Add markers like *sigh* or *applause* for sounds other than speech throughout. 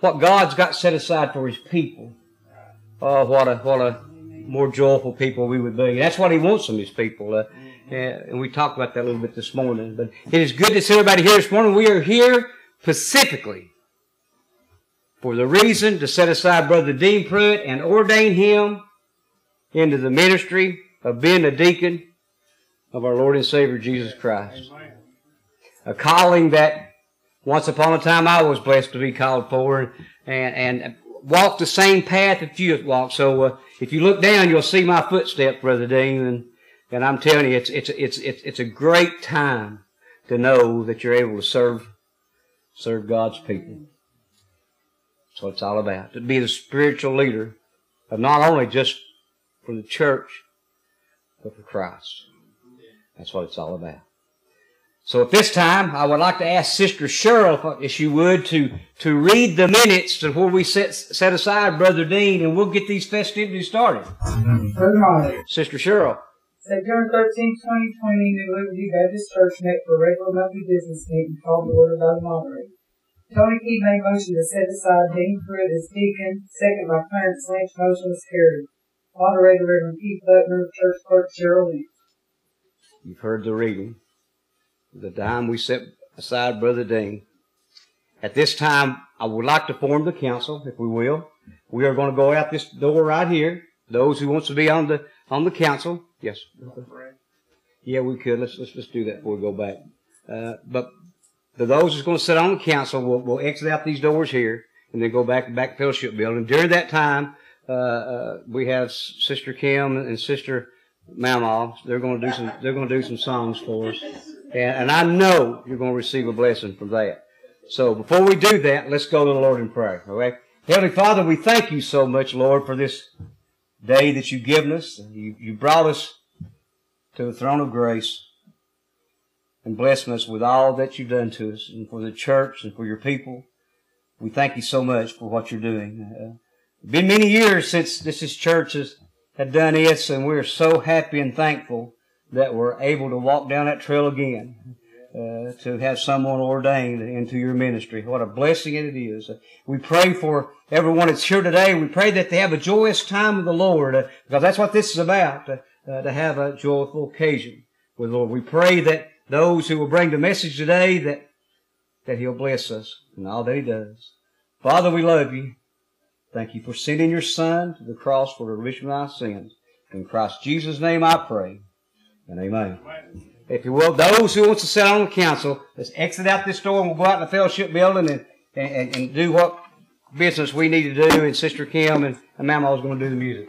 what God's got set aside for His people, oh, what a what a more joyful people we would be. That's what He wants from His people. Uh, and we talked about that a little bit this morning. But it is good to see everybody here this morning. We are here specifically for the reason to set aside Brother Dean Pruitt and ordain him into the ministry of being a deacon of our Lord and Savior Jesus Christ. A calling that once upon a time I was blessed to be called for and, and walk the same path that you walked. So uh, if you look down, you'll see my footsteps, Brother Dean. And, and I'm telling you, it's, it's, it's, it's, it's a great time to know that you're able to serve, serve God's people. That's what it's all about. To be the spiritual leader of not only just for the church, but for Christ. That's what it's all about. So at this time, I would like to ask Sister Cheryl, if she would, to, to read the minutes to where we set, set aside Brother Dean, and we'll get these festivities started. Sister Cheryl. September 13, 2020, New Liberty Baptist Church met for a regular monthly business meeting called to order by the moderator. Tony Key made motion to set aside Dean Pruitt as deacon, second by Clarence Lynch, motion was carried. Moderator Reverend Keith Butler, Church Clerk Cheryl Lynch. You've heard the reading the time we set aside Brother Dean. At this time, I would like to form the council, if we will. We are going to go out this door right here. Those who wants to be on the on the council, yes. Yeah, we could. Let's let's let's do that before we go back. Uh, but for those who's going to sit on the council, we'll, we'll exit out these doors here and then go back to back fellowship building. During that time, uh, uh, we have Sister Kim and Sister Mama. They're going to do some. They're going to do some songs for us. And, and I know you're going to receive a blessing from that. So before we do that, let's go to the Lord in prayer. Okay? Heavenly Father, we thank you so much, Lord, for this day that you've given us. You, you brought us to the throne of grace and blessing us with all that you've done to us and for the church and for your people. We thank you so much for what you're doing. Uh, it's been many years since this is church has had done its, and we're so happy and thankful that we're able to walk down that trail again. Uh, to have someone ordained into your ministry. What a blessing it is. We pray for everyone that's here today. We pray that they have a joyous time with the Lord, uh, because that's what this is about, uh, to have a joyful occasion with the Lord. We pray that those who will bring the message today, that, that He'll bless us in all that He does. Father, we love you. Thank you for sending your Son to the cross for the remission of our sins. In Christ Jesus' name I pray and amen. If you will, those who want to sit on the council, let's exit out this door and we'll go out in the fellowship building and, and, and do what business we need to do. And Sister Kim and, and Mama is going to do the music.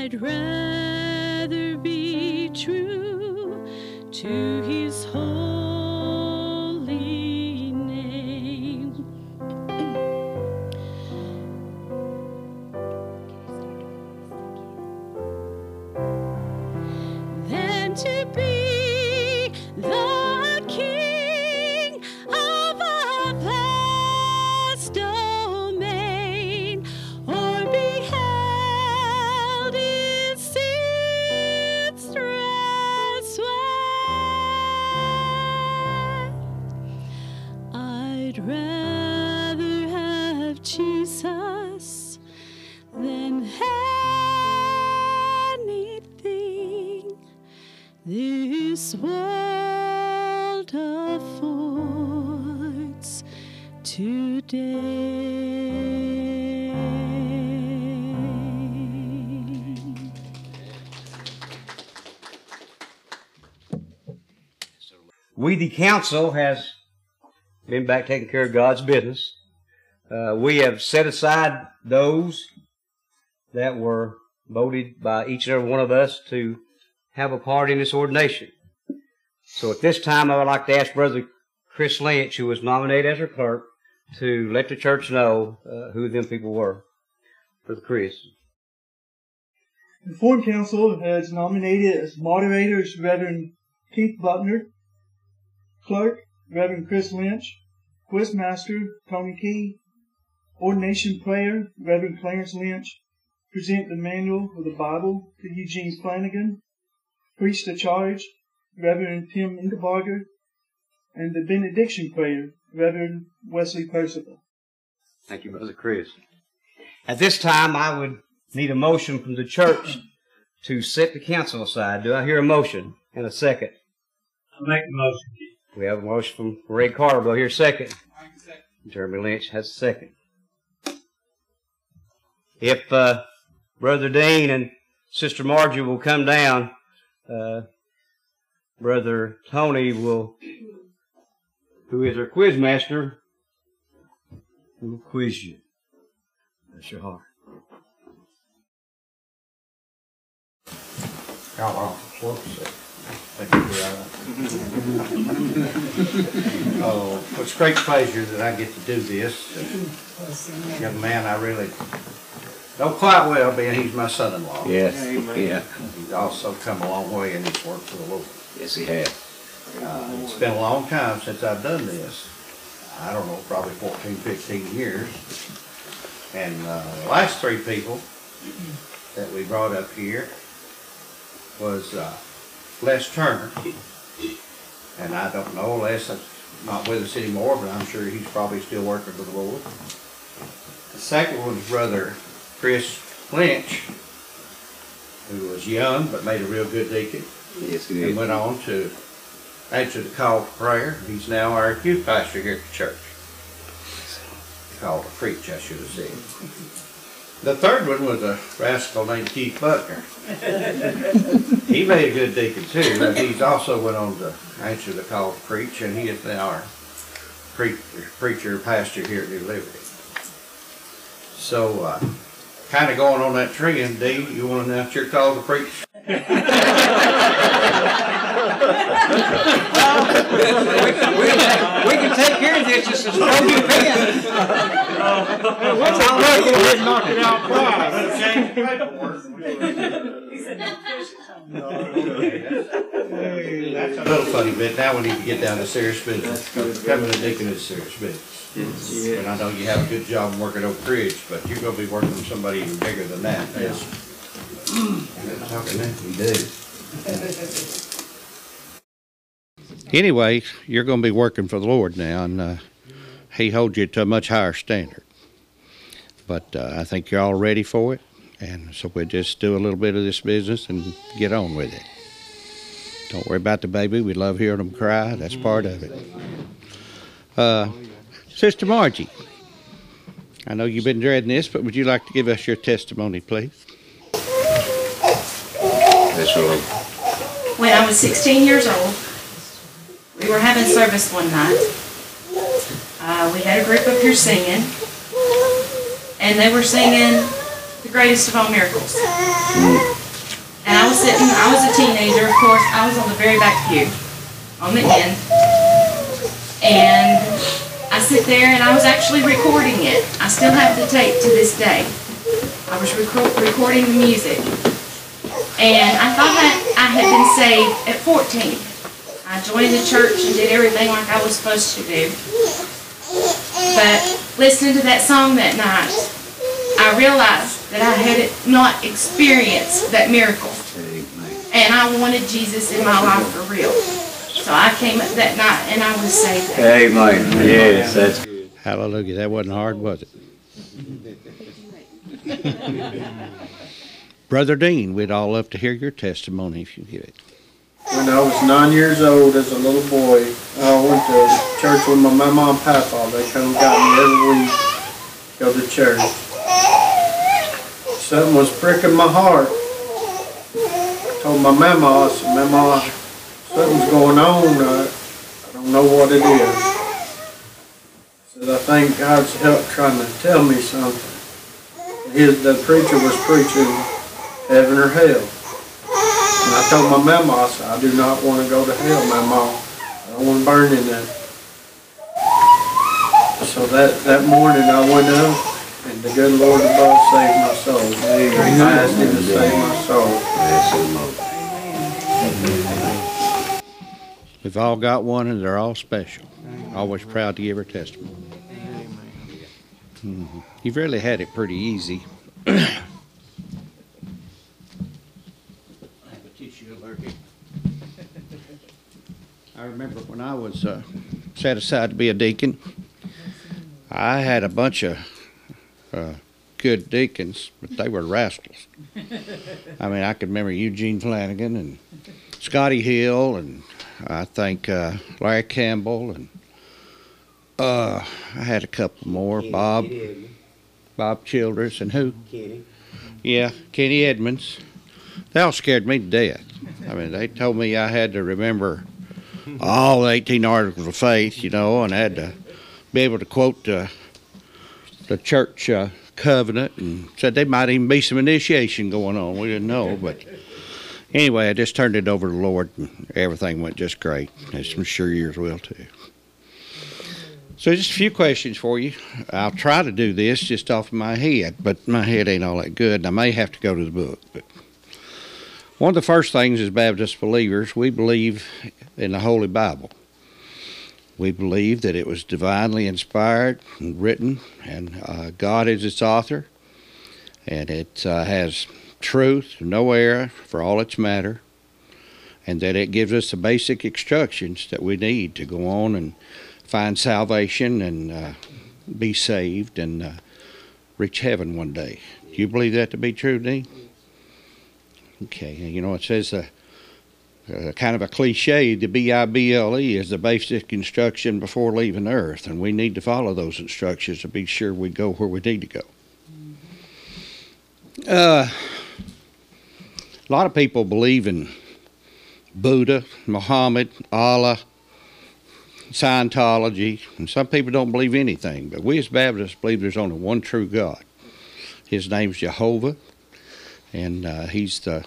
I'd rather be true to his holy The council, has been back taking care of God's business. Uh, we have set aside those that were voted by each and every one of us to have a part in this ordination. So at this time, I would like to ask Brother Chris Lynch, who was nominated as our clerk, to let the church know uh, who them people were. Brother Chris. The Ford Council has nominated as moderators Reverend Keith Butner, clerk Reverend Chris Lynch, quizmaster Tony Key, ordination prayer Reverend Clarence Lynch, present the manual of the Bible to Eugene Flanagan, preach the charge Reverend Tim Ingebarger, and the benediction prayer Reverend Wesley Percival. Thank you, Brother Chris. At this time, I would need a motion from the church to set the council aside. Do I hear a motion and a second? I make the motion. We have a motion from Ray Carter. Hear a second? Jeremy Lynch has a second. If uh, Brother Dean and Sister Margie will come down, uh, Brother Tony will, who is our quiz master, will quiz you. Bless your heart. Oh, it's great pleasure that I get to do this. Young man, I really know quite well, being he's my son-in-law. Yes, yeah, He's also come a long way in his work for the Lord. yes, he has. Uh, It's been a long time since I've done this. I don't know, probably 14, 15 years. And uh, the last three people that we brought up here was uh, Les Turner. And I don't know Les, is not with us anymore, but I'm sure he's probably still working for the Lord. The second one was Brother Chris Lynch, who was young but made a real good deacon Yes, he did. and went on to answer the call for prayer. He's now our youth pastor here at the church. Called to preach, I should have said. The third one was a rascal named Keith Buckner. *laughs* he made a good deacon too, but he's also went on to answer the call to preach, and he is now our preacher, preacher pastor here at New Liberty. So, uh, kind of going on that trend, Dee, you want to announce your call to preach? We can take care of this just as long as you can. knock it out That's a little funny bit. Now we need to get down to serious business. Becoming a deacon is serious business. And I know you have a good job working Oak Ridge, but you're gonna be working with somebody even bigger than that. Yes. Talking that, we do. *laughs* Anyway, you're gonna be working for the Lord now, and, uh, He holds you to a much higher standard. But, uh, I think you're all ready for it, and so we'll just do a little bit of this business and get on with it. Don't worry about the baby. We love hearing them cry. That's part of it. Uh, Sister Margie, I know you've been dreading this, but would you like to give us your testimony, please? That's when I was 16 years old. We were having service one night. Uh, we had a group up here singing, and they were singing "The Greatest of All Miracles." And I was sitting. I was a teenager, of course. I was on the very back pew, on the end, and I sit there and I was actually recording it. I still have the tape to this day. I was reco- recording the music. And I thought that I had been saved at 14. I joined the church and did everything like I was supposed to do. But listening to that song that night, I realized that I had not experienced that miracle. And I wanted Jesus in my life for real. So I came up that night and I was saved. Amen. Yes, that's good. Hallelujah. That wasn't hard, was it? *laughs* Brother Dean, we'd all love to hear your testimony if you give it. When I was nine years old as a little boy, I went to church with my mama and papa. They come and got me every week, go to church. Something was pricking my heart. I told my mama, I said, Mama, something's going on. I, I don't know what it is. I think God's help trying to tell me something. His, the preacher was preaching heaven or hell. And I told my mama, I said, I do not want to go to hell, mama. I don't want to burn in there. So that, that morning I went up and the good Lord above saved my soul. I asked him to save my soul. We've all got one and they're all special. Always proud to give her testimony. Mhm. You've really had it pretty easy. *clears throat* I remember when I was uh, set aside to be a deacon, I had a bunch of uh, good deacons, but they were rascals. I mean, I could remember Eugene Flanagan and Scotty Hill, and I think uh, Larry Campbell, and uh, I had a couple more. Bob, Bob Childers, and who? Kenny. Yeah, Kenny Edmonds. They all scared me to death. I mean, they told me I had to remember all 18 articles of faith, you know, and I had to be able to quote the, the church uh, covenant and said there might even be some initiation going on. We didn't know, but anyway, I just turned it over to the Lord and everything went just great. As I'm sure yours will too. So just a few questions for you. I'll try to do this just off of my head, but my head ain't all that good. and I may have to go to the book. But one of the first things as Baptist believers, we believe in the Holy Bible. We believe that it was divinely inspired and written, and uh, God is its author, and it uh, has truth, no error for all its matter, and that it gives us the basic instructions that we need to go on and find salvation and uh, be saved and uh, reach heaven one day. Do you believe that to be true, Dean? Okay, you know, it says uh, uh, kind of a cliche, the B I B L E is the basic instruction before leaving Earth, and we need to follow those instructions to be sure we go where we need to go. Uh, a lot of people believe in Buddha, Muhammad, Allah, Scientology, and some people don't believe anything, but we as Baptists believe there's only one true God. His name's Jehovah, and uh, He's the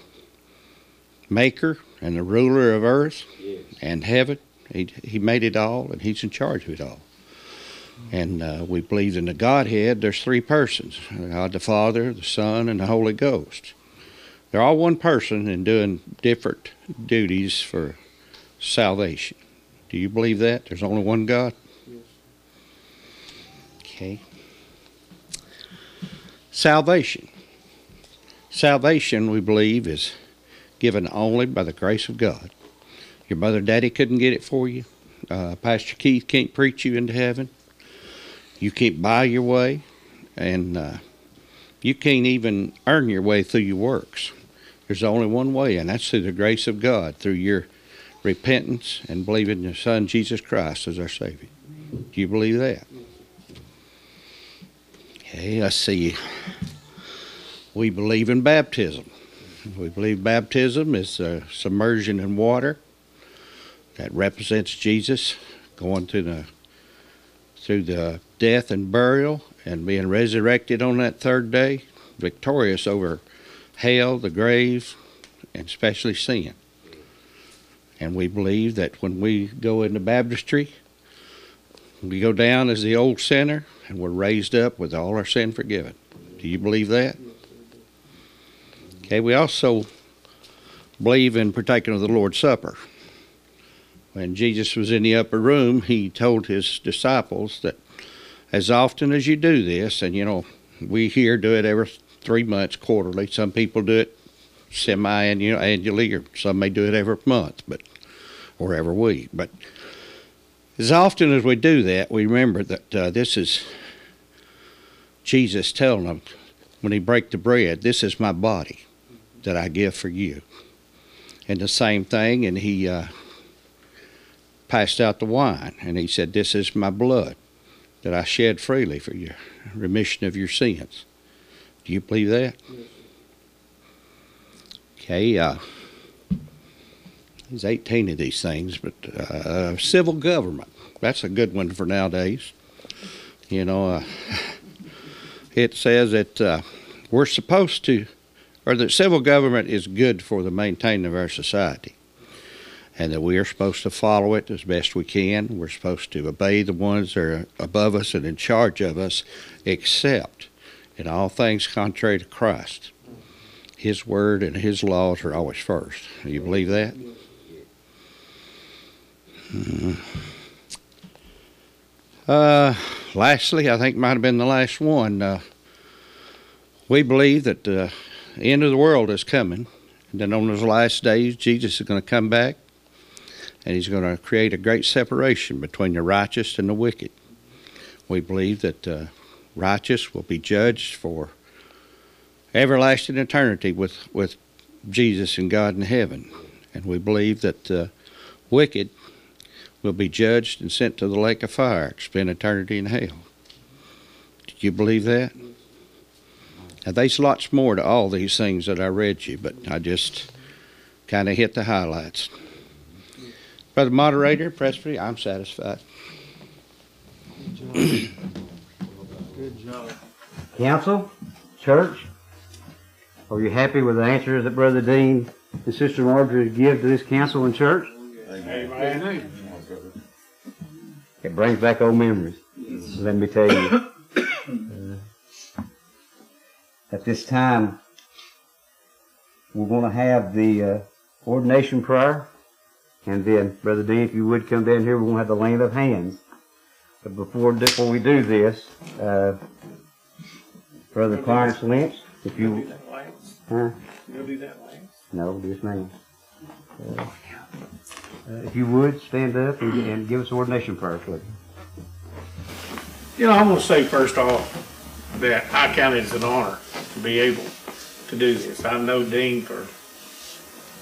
maker and the ruler of earth and heaven. He, he made it all, and He's in charge of it all. And uh, we believe in the Godhead. There's three persons God the Father, the Son, and the Holy Ghost. They're all one person and doing different duties for salvation. Do you believe that? There's only one God? Okay. Salvation. Salvation, we believe, is given only by the grace of God. Your mother and daddy couldn't get it for you. Uh, Pastor Keith can't preach you into heaven. You can't buy your way. And uh, you can't even earn your way through your works. There's only one way, and that's through the grace of God, through your repentance and believing in the Son, Jesus Christ, as our Savior. Do you believe that? Okay, let's see. We believe in baptism. We believe baptism is a submersion in water that represents Jesus going through the through the death and burial and being resurrected on that third day, victorious over hell, the grave, and especially sin. And we believe that when we go into baptistry, we go down as the old sinner and we're raised up with all our sin forgiven. Do you believe that? We also believe in partaking of the Lord's Supper. When Jesus was in the upper room, he told his disciples that as often as you do this, and you know, we here do it every three months, quarterly. Some people do it semi-annually, or some may do it every month, but or every week. But as often as we do that, we remember that uh, this is Jesus telling them when he break the bread, "This is my body that I give for you." And the same thing, and he uh, passed out the wine, and he said, "This is my blood that I shed freely for your remission of your sins." Do you believe that? Okay, uh, there's 18 of these things, but uh, civil government, that's a good one for nowadays. You know, uh, *laughs* it says that uh, we're supposed to, or that civil government is good for the maintaining of our society. And that we are supposed to follow it as best we can. We're supposed to obey the ones that are above us and in charge of us, except in all things contrary to Christ. His word and his laws are always first. Do you believe that? Hmm. Uh, lastly, I think might have been the last one. Uh, we believe that the end of the world is coming, and then on those last days, Jesus is going to come back, and he's going to create a great separation between the righteous and the wicked. We believe that uh, righteous will be judged for everlasting eternity with, with Jesus and God in heaven. And we believe that the uh, wicked will be judged and sent to the lake of fire, spend eternity in hell. Do you believe that? Now, there's lots more to all these things that I read you, but I just kind of hit the highlights. Brother Moderator, Presbytery, I'm satisfied. Good job. Good job. Council, church, are you happy with the answers that Brother Dean and Sister Marjorie give to this council and church? Amen. It brings back old memories. Let me tell you. At this time, we're going to have the uh, ordination prayer, and then, Brother Dean, if you would come down here, we're going to have the laying of hands. But before before we do this, uh, Brother Clarence Lynch, if you, huh? You'll do that last? No, just me. Uh, uh, if you would stand up and, and give us ordination prayer, please. You know, I'm going to say first off that I count it as an honor to be able to do this. I've known Dean for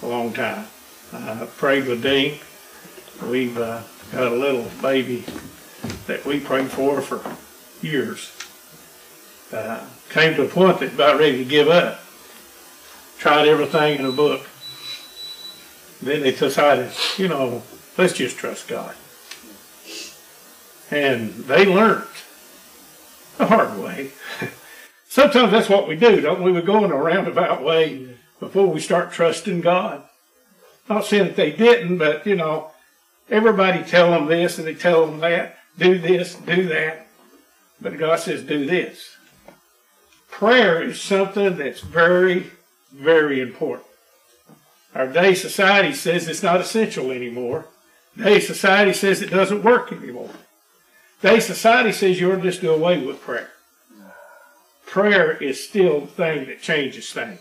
a long time. I prayed with Dean. We've uh, got a little baby that we prayed for for years. Uh, came to a point that about ready to give up. Tried everything in the book. Then they decided, you know, let's just trust God. And they learned the *laughs* hard way. Sometimes that's what we do, don't we? We go in a roundabout way before we start trusting God. Not saying that they didn't, but you know, everybody tell them this and they tell them that. Do this, do that. But God says, do this. Prayer is something that's very, very important. Our day society says it's not essential anymore. Day society says it doesn't work anymore. Day society says you ought to just do away with prayer. Prayer is still the thing that changes things.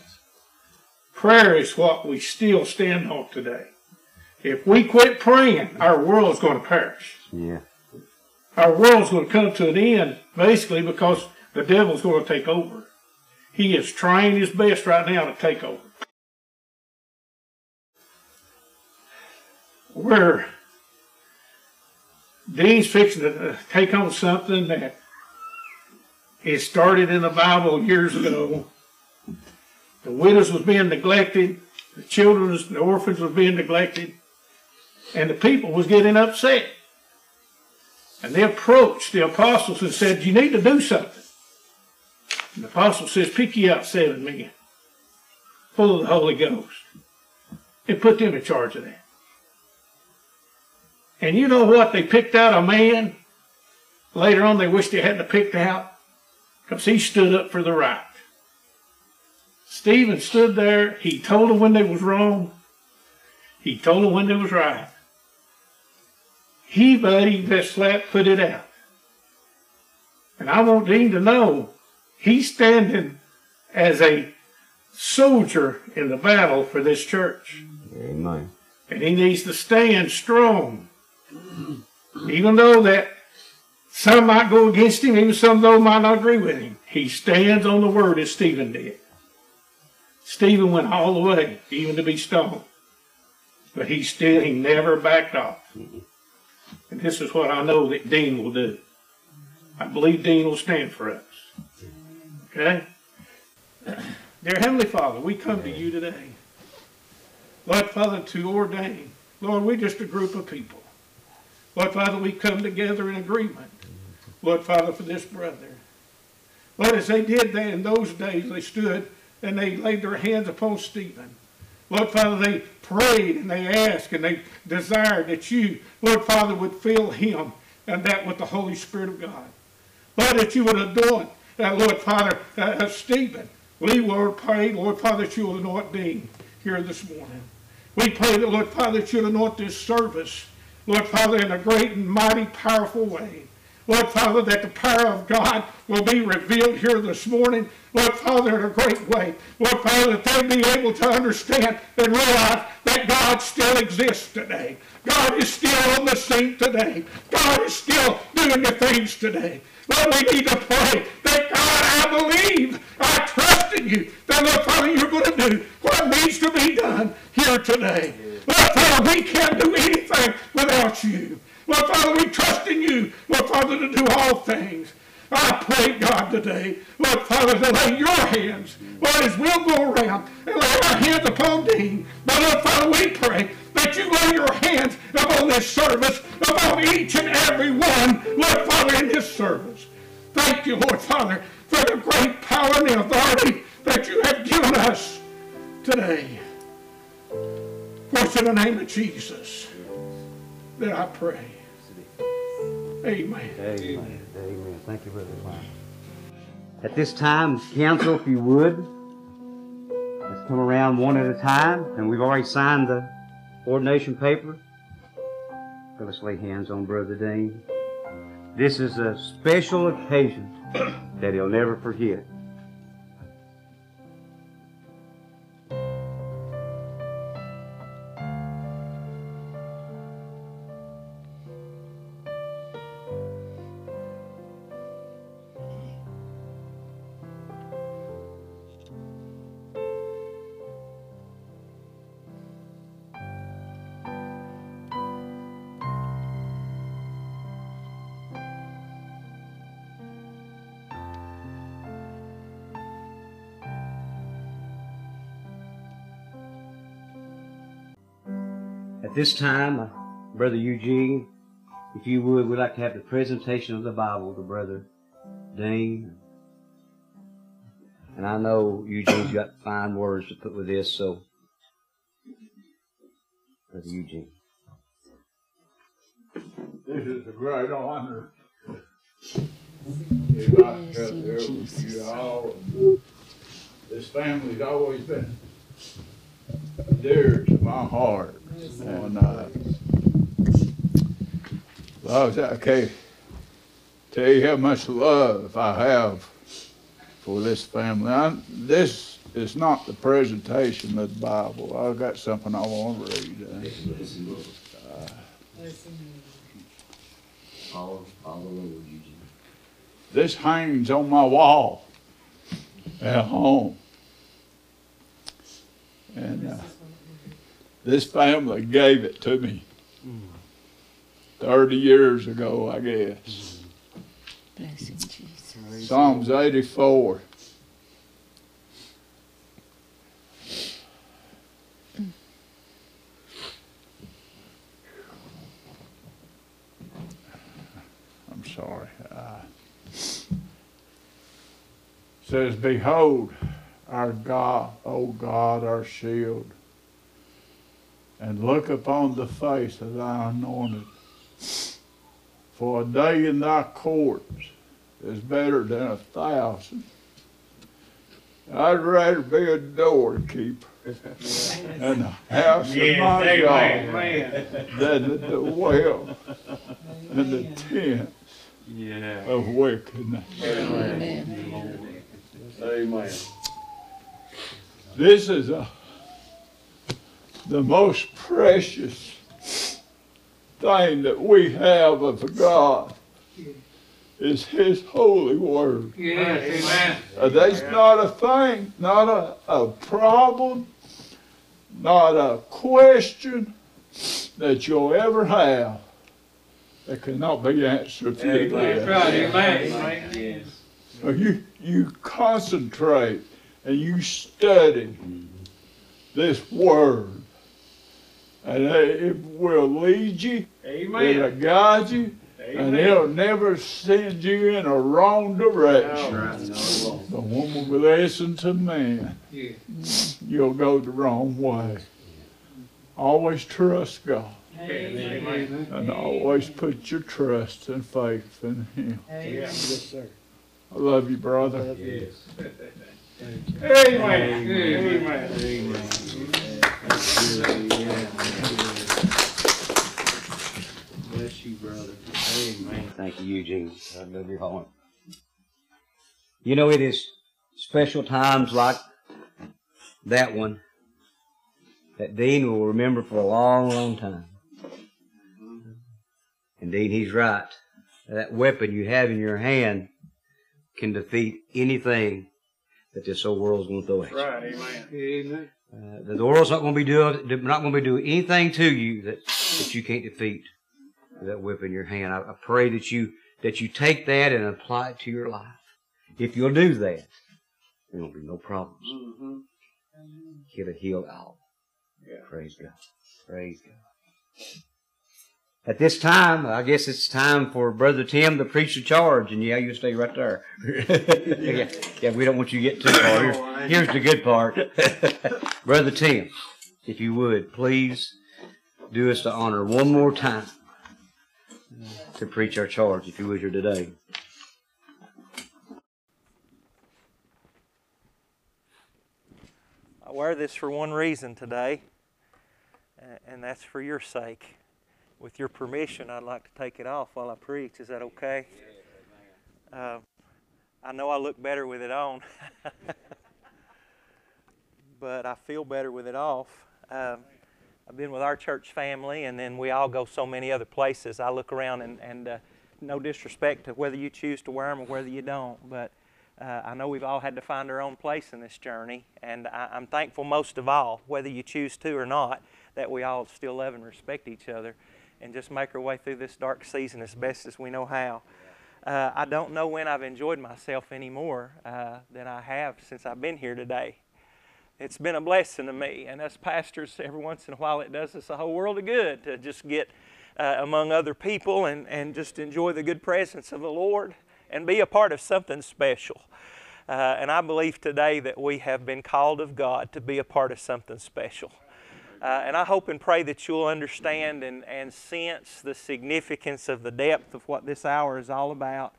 Prayer is what we still stand on today. If we quit praying, our world's going to perish. Yeah. Our world's going to come to an end basically because the devil's going to take over. He is trying his best right now to take over. We're Dean's fixing to take on something that is started in the Bible years ago. The widows was being neglected, the children, the orphans was being neglected, and the people was getting upset. And they approached the apostles and said, You need to do something. And the apostle says, Pick you out seven men full of the Holy Ghost and put them in charge of that. And you know what? They picked out a man. Later on, they wished they hadn't picked out because he stood up for the right. Stephen stood there. He told them when they was wrong. He told them when they was right. He, buddy, that slept, put it out. And I want Dean to know he's standing as a soldier in the battle for this church. Amen. And he needs to stand strong. *clears throat* Even though that some might go against him, even some though might not agree with him, he stands on the word as Stephen did. Stephen went all the way, even to be stoned. But he still, he never backed off. And this is what I know that Dean will do. I believe Dean will stand for us. Okay? *clears throat* Dear Heavenly Father, we come to you today. Lord Father, to ordain. Lord, we're just a group of people. Lord Father, we come together in agreement. Lord Father, for this brother. Lord, as they did that in those days, they stood and they laid their hands upon Stephen. Lord Father, they prayed and they asked and they desired that you, Lord Father, would fill him and that with the Holy Spirit of God. Lord, that you would anoint, uh, Lord Father, uh, uh, Stephen. We, Lord, pray, Lord Father, that you will anoint Dean here this morning. We pray that, Lord Father, that you will anoint this service Lord Father, in a great and mighty, powerful way. Lord Father, that the power of God will be revealed here this morning. Lord Father, in a great way. Lord Father, that they be able to understand and realize that God still exists today. God is still on the scene today. God is still doing the things today. Lord, we need to pray that God, I believe, I trust in you, that Lord Father, you're going to do what needs to be done here today. Lord Father, we can't do anything without you. Lord Father, we trust in you, Lord Father, to do all things. I pray, God, today, Lord Father, to lay your hands, Lord, as we'll go around and lay our hands upon Dean. But Lord Father, we pray that you lay your hands upon this service, upon each and every one, Lord Father, in this service. Thank you, Lord Father, for the great power and the authority that you have given us today. For it's in the name of Jesus that I pray. Amen. Amen. Amen. Thank you, Brother Klein. At this time, council, if you would, let's come around one at a time. And we've already signed the ordination paper. Let's lay hands on Brother Dean. This is a special occasion that he'll never forget. This time, uh, Brother Eugene, if you would, we'd like to have the presentation of the Bible to Brother Dean. And I know Eugene's got fine words to put with this, so Brother Eugene. This is a great honor. If I could Bless you, there with Jesus. you all. This family's always been dear to my heart. And, uh, love, I can't tell you how much love I have for this family. I, this is not the presentation of the Bible. I've got something I want to read. Uh, Follow, follow the Lord, Eugene. This hangs on my wall at home. And uh, this family gave it to me 30 years ago, I guess. Bless you, Jesus. Psalms 84. I'm sorry. Uh, says, Behold, our God, O God, our shield, and look upon the face of thy anointed. For a day in thy courts is better than a thousand. I'd rather be a doorkeeper in the house of my God than the well and the tent of wickedness. Amen. This is a, the most precious thing that we have of God is His holy word. Uh, that's not a thing, not a, a problem, not a question that you'll ever have that cannot be answered through this. Uh, You, you concentrate and you study this word. And it will lead you, Amen. it'll guide you, and it'll never send you in a wrong direction. But when we listen to man, you'll go the wrong way. Always trust God. And always put your trust and faith in Him. I love you, brother. Bless you, brother. Amen. Thank you, Eugene. I love your heart. You know, it is special times like that one that Dean will remember for a long, long time. Indeed, he's right. That weapon you have in your hand can defeat anything that this old world's going to throw at you. Right. Uh, the world's not going to be doing not going to be doing anything to you that, that you can't defeat that whip in your hand. I, I pray that you that you take that and apply it to your life. If you'll do that, there won't be no problems. Mm-hmm. get It'll heal all. Praise God. Praise God. At this time, I guess it's time for Brother Tim to preach the charge, and yeah, you stay right there. *laughs* yeah, yeah, we don't want you to get too far. Here's, here's the good part. *laughs* Brother Tim, if you would, please do us the honor one more time to preach our charge, if you would, here today. I wear this for one reason today, and that's for your sake. With your permission, I'd like to take it off while I preach. Is that okay? Uh, I know I look better with it on, *laughs* but I feel better with it off. Um, I've been with our church family, and then we all go so many other places. I look around, and, and uh, no disrespect to whether you choose to wear them or whether you don't, but uh, I know we've all had to find our own place in this journey, and I, I'm thankful most of all, whether you choose to or not, that we all still love and respect each other and just make our way through this dark season as best as we know how. Uh, I don't know when I've enjoyed myself any more uh, than I have since I've been here today. It's been a blessing to me. And us pastors, every once in a while, it does us a whole world of good to just get uh, among other people and, and just enjoy the good presence of the Lord and be a part of something special. Uh, and I believe today that we have been called of God to be a part of something special. Uh, and I hope and pray that you'll understand and, and sense the significance of the depth of what this hour is all about.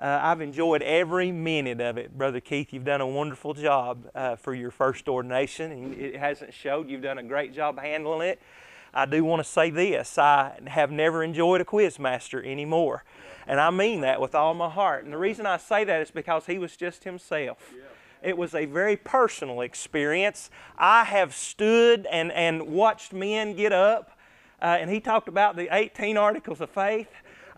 Uh, I've enjoyed every minute of it. Brother Keith, you've done a wonderful job uh, for your first ordination, and it hasn't showed. You've done a great job handling it. I do want to say this I have never enjoyed a quizmaster anymore. And I mean that with all my heart. And the reason I say that is because he was just himself. It was a very personal experience. I have stood and, and watched men get up, uh, and he talked about the 18 Articles of Faith.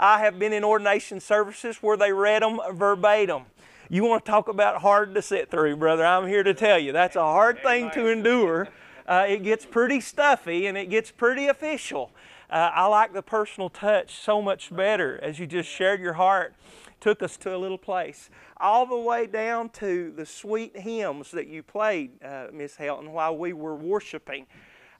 I have been in ordination services where they read them verbatim. You want to talk about hard to sit through, brother? I'm here to tell you that's a hard thing to endure. Uh, it gets pretty stuffy and it gets pretty official. Uh, I like the personal touch so much better as you just shared your heart, took us to a little place, all the way down to the sweet hymns that you played, uh, Miss Helton, while we were worshiping.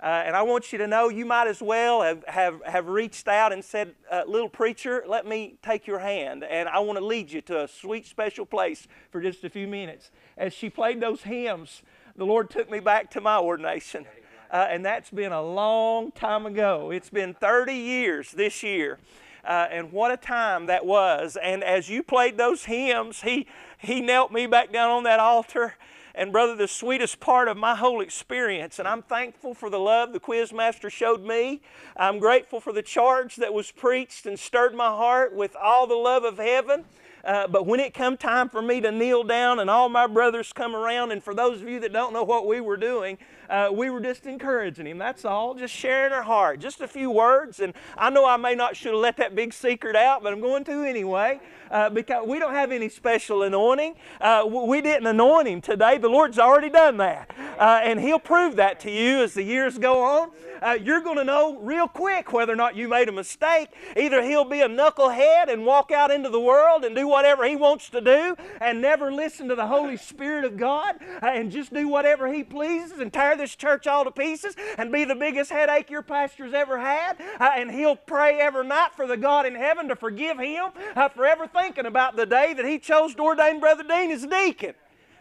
Uh, and I want you to know you might as well have, have, have reached out and said, uh, Little preacher, let me take your hand. And I want to lead you to a sweet, special place for just a few minutes. As she played those hymns, the Lord took me back to my ordination. Uh, and that's been a long time ago. It's been 30 years this year. Uh, and what a time that was. And as you played those hymns, he, he knelt me back down on that altar and, brother, the sweetest part of my whole experience, and I'm thankful for the love the Quizmaster showed me. I'm grateful for the charge that was preached and stirred my heart with all the love of heaven. Uh, but when it come time for me to kneel down and all my brothers come around, and for those of you that don't know what we were doing, uh, we were just encouraging him. That's all, just sharing our heart, just a few words. And I know I may not should have let that big secret out, but I'm going to anyway uh, because we don't have any special anointing. Uh, we didn't anoint him today. The Lord's already done that, uh, and He'll prove that to you as the years go on. Uh, you're going to know real quick whether or not you made a mistake. Either He'll be a knucklehead and walk out into the world and do whatever He wants to do, and never listen to the Holy Spirit of God, uh, and just do whatever He pleases and tear this church all to pieces and be the biggest headache your pastor's ever had. Uh, and he'll pray every night for the God in heaven to forgive him uh, for ever thinking about the day that he chose to ordain Brother Dean as deacon.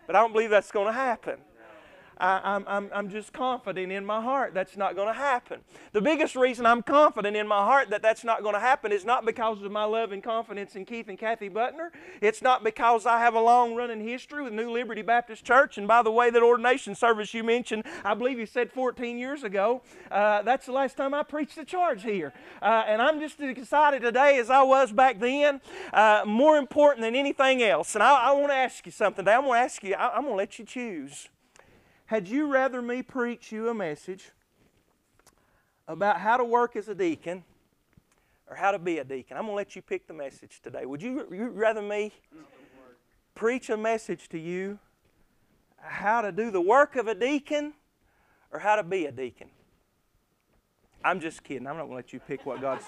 But I don't believe that's going to happen. I, am I'm, I'm just confident in my heart that's not going to happen. The biggest reason I'm confident in my heart that that's not going to happen is not because of my love and confidence in Keith and Kathy Butner. It's not because I have a long running history with New Liberty Baptist Church. And by the way, that ordination service you mentioned, I believe you said 14 years ago, uh, that's the last time I preached the charge here. Uh, and I'm just as excited today as I was back then. Uh, more important than anything else. And I, I want to ask you something today. I'm going to ask you, I, I'm going to let you choose. Had you rather me preach you a message about how to work as a deacon or how to be a deacon? I'm going to let you pick the message today. Would you, you rather me preach a message to you how to do the work of a deacon or how to be a deacon? I'm just kidding. I'm not going to let you pick what God's.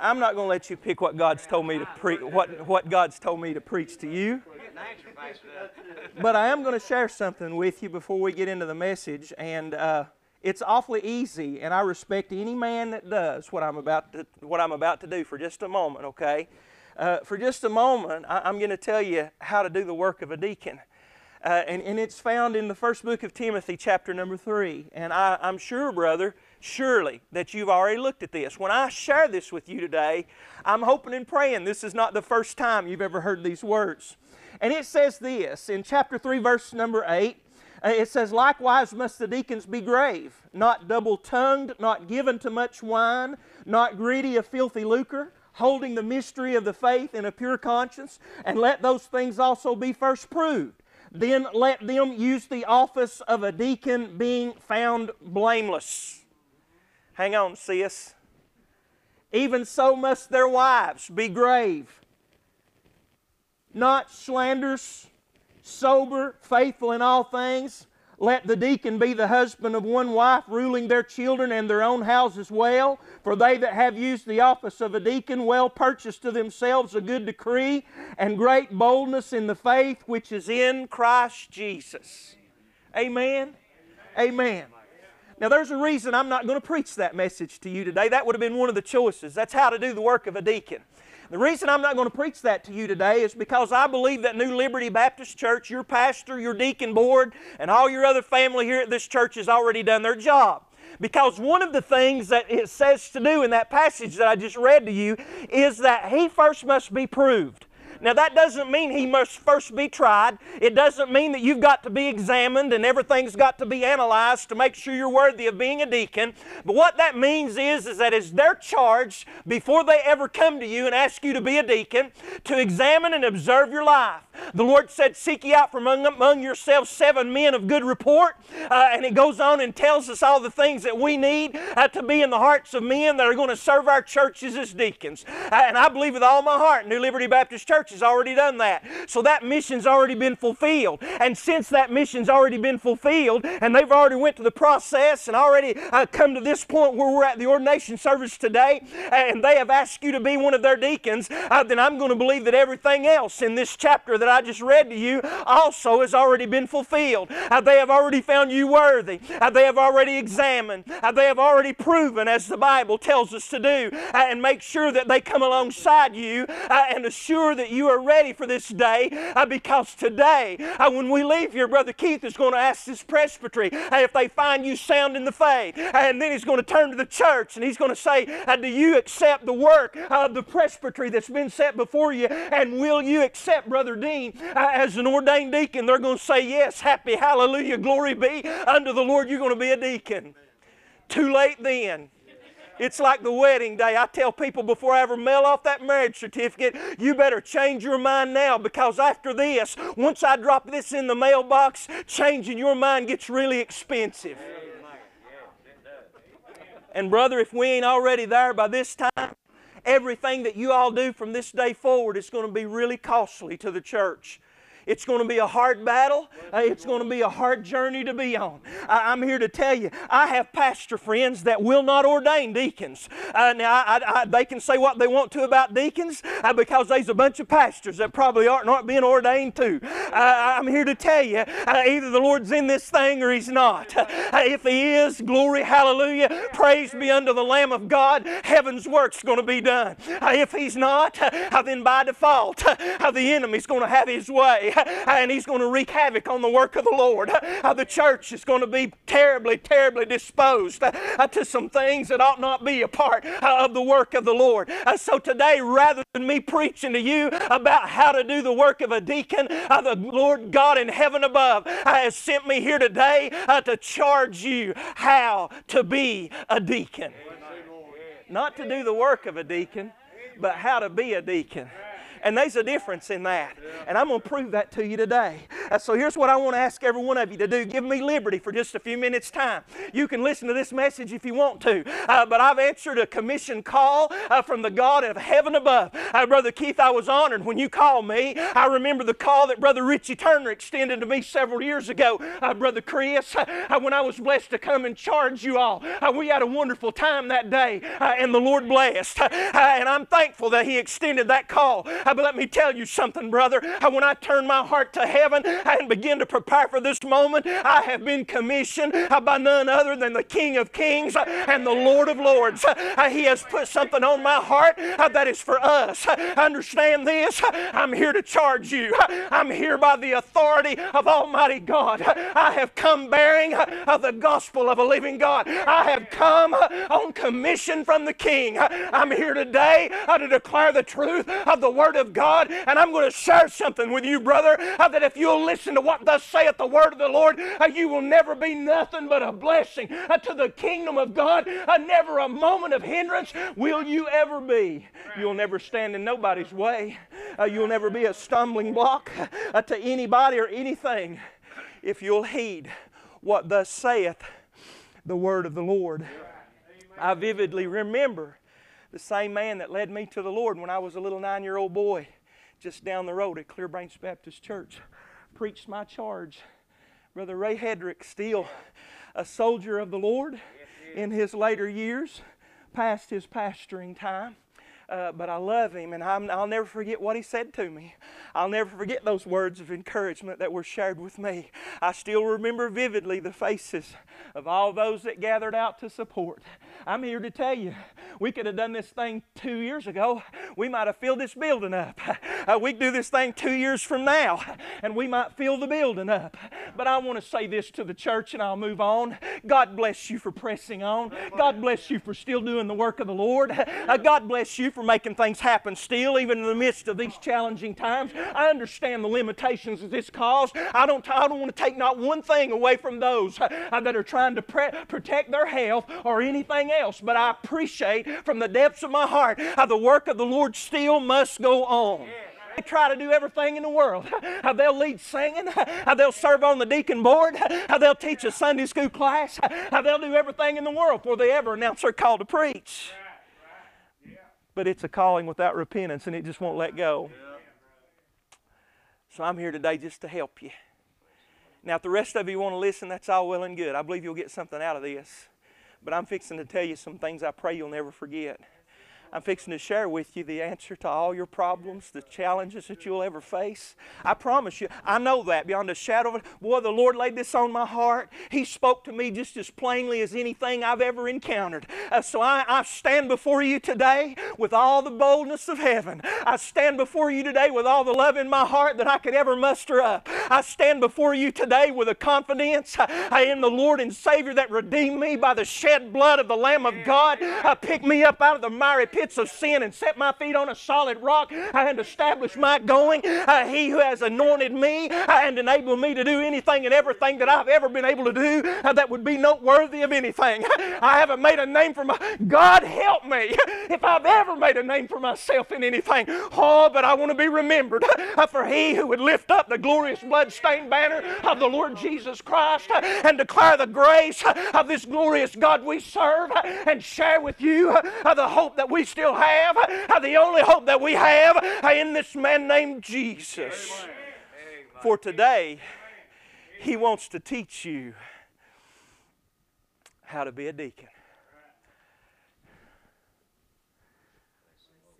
I'm not going to let you pick what God's told me to preach. What what God's told me to preach to you. but I am going to share something with you before we get into the message, and uh, it's awfully easy, and I respect any man that does what I'm about to what I'm about to do for just a moment. Okay, uh, for just a moment, I, am going to tell you how to do the work of a deacon. Uh, and, and it's found in the first book of Timothy, chapter number three. And I, I'm sure, brother, surely that you've already looked at this. When I share this with you today, I'm hoping and praying this is not the first time you've ever heard these words. And it says this in chapter 3, verse number 8. Uh, it says, Likewise must the deacons be grave, not double tongued, not given to much wine, not greedy of filthy lucre, holding the mystery of the faith in a pure conscience, and let those things also be first proved. Then let them use the office of a deacon, being found blameless. Hang on, sis. Even so must their wives be grave not slanderous, sober, faithful in all things. Let the deacon be the husband of one wife, ruling their children and their own houses well. For they that have used the office of a deacon well purchase to themselves a good decree and great boldness in the faith which is in Christ Jesus. Amen. Amen. Now, there's a reason I'm not going to preach that message to you today. That would have been one of the choices. That's how to do the work of a deacon. The reason I'm not going to preach that to you today is because I believe that New Liberty Baptist Church, your pastor, your deacon board, and all your other family here at this church has already done their job. Because one of the things that it says to do in that passage that I just read to you is that he first must be proved. Now, that doesn't mean he must first be tried. It doesn't mean that you've got to be examined and everything's got to be analyzed to make sure you're worthy of being a deacon. But what that means is, is that it's their charge before they ever come to you and ask you to be a deacon to examine and observe your life. The Lord said, Seek ye out from among, among yourselves seven men of good report. Uh, and it goes on and tells us all the things that we need uh, to be in the hearts of men that are going to serve our churches as deacons. Uh, and I believe with all my heart, New Liberty Baptist Church has already done that. So that mission's already been fulfilled. And since that mission's already been fulfilled, and they've already went to the process and already uh, come to this point where we're at the ordination service today, and they have asked you to be one of their deacons, uh, then I'm going to believe that everything else in this chapter that I just read to you also has already been fulfilled. Uh, they have already found you worthy. Uh, they have already examined. Uh, they have already proven, as the Bible tells us to do, uh, and make sure that they come alongside you and assure that you are ready for this day uh, because today, uh, when we leave here, Brother Keith is going to ask this presbytery uh, if they find you sound in the faith. And then he's going to turn to the church and he's going to say, uh, Do you accept the work of the presbytery that's been set before you? And will you accept Brother Dean uh, as an ordained deacon? They're going to say, Yes, happy, hallelujah, glory be unto the Lord. You're going to be a deacon. Too late then. It's like the wedding day. I tell people before I ever mail off that marriage certificate, you better change your mind now because after this, once I drop this in the mailbox, changing your mind gets really expensive. And brother, if we ain't already there by this time, everything that you all do from this day forward is going to be really costly to the church. It's going to be a hard battle. Uh, it's going to be a hard journey to be on. I, am here to tell you, I have pastor friends that will not ordain deacons. Uh, now, I, I, they can say what they want to about deacons uh, because there's a bunch of pastors that probably aren't, aren't being ordained too. Uh, I'm here to tell you, uh, either the Lord's in this thing or He's not. Uh, if He is, glory, hallelujah, praise be unto the Lamb of God, heaven's work's going to be done. if He's not, then by default, the enemy's going to have his way. *laughs* and he's going to wreak havoc on the work of the Lord. *laughs* The church is going to be terribly, terribly disposed uh, to some things that ought not be a part uh, of the work of the Lord. Uh, so today, rather than me preaching to you about how to do the work of a deacon, the Lord God in heaven above has sent me here today to charge you how to be a deacon. Not to do the work of a deacon, but how to be a deacon. And there's a difference in that. And I'm going to prove that to you today. Uh, so here's what I want to ask every one of you to do. Give me liberty for just a few minutes' time. You can listen to this message if you want to. Uh, but I've answered a commission call uh, from the God of heaven above. Uh, Brother Keith, I was honored when you called me. I remember the call that Brother Richie Turner extended to me several years ago. Uh, Brother Chris, uh, when I was blessed to come and charge you all. we had a wonderful time that day, and the Lord blessed. and I'm thankful that He extended that call. Uh, but let me tell you something, brother. Uh, when I turn my heart to heaven and begin to prepare for this moment, I have been commissioned uh, by none other than the King of Kings uh, and the Lord of Lords. Uh, uh, he has put something on my heart that is for us. Understand this? I'm here to charge you. I'm here by the authority of Almighty God. I have come bearing of the gospel of a living God. I have come on commission from the King. I'm here today to declare the truth of the Word of God. And I'm going to share something with you, brother, uh, that if you'll listen to what thus saith the word of the Lord, uh, you will never be nothing but a blessing uh, to the kingdom of God. Never a moment of hindrance will you ever be. You'll never stand in nobody's way. You'll never be a stumbling block to anybody or anything if you'll heed what thus saith the word of the Lord. I vividly remember the same man that led me to the Lord when I was a little nine year old boy just down the road at Clear Branch Baptist Church. Preached my charge. Brother Ray Hedrick, still a soldier of the Lord in his later years, past his pastoring time. Uh, but I love him, and I'm, I'll never forget what he said to me. I'll never forget those words of encouragement that were shared with me. I still remember vividly the faces of all those that gathered out to support. I'm here to tell you, we could have done this thing two years ago. We might have filled this building up. Uh, we could do this thing two years from now, and we might fill the building up. But I want to say this to the church, and I'll move on. God bless you for pressing on. God bless you for still doing the work of the Lord. Uh, God bless you for making things happen still, even in the midst of these challenging times. I understand the limitations of this cause. I don't, I don't want to take not one thing away from those uh, that are trying to pre- protect their health or anything else, but I appreciate from the depths of my heart how the work of the Lord still must go on. They try to do everything in the world. How they'll lead singing, how they'll serve on the deacon board, how they'll teach a Sunday school class, how they'll do everything in the world before they ever announce their call to preach. But it's a calling without repentance and it just won't let go. So I'm here today just to help you. Now, if the rest of you want to listen, that's all well and good. I believe you'll get something out of this. But I'm fixing to tell you some things I pray you'll never forget. I'm fixing to share with you the answer to all your problems, the challenges that you'll ever face. I promise you, I know that beyond a shadow of a boy, the Lord laid this on my heart. He spoke to me just as plainly as anything I've ever encountered. Uh, so I, I stand before you today with all the boldness of heaven. I stand before you today with all the love in my heart that I could ever muster up. I stand before you today with a confidence uh, in the Lord and Savior that redeemed me by the shed blood of the Lamb of God. Uh, picked me up out of the miry pits of sin and set my feet on a solid rock and established my going. Uh, he who has anointed me uh, and enabled me to do anything and everything that I've ever been able to do uh, that would be noteworthy of anything. I haven't made a name for my God help me if I've ever made a name for myself in anything. Oh, but I want to be remembered uh, for he who would lift up the glorious blood-stained banner of the Lord Jesus Christ and declare the grace of this glorious God we serve and share with you the hope that we still have, uh, the only hope that we have uh, in this man named Jesus. For today, he wants to teach you how to be a deacon.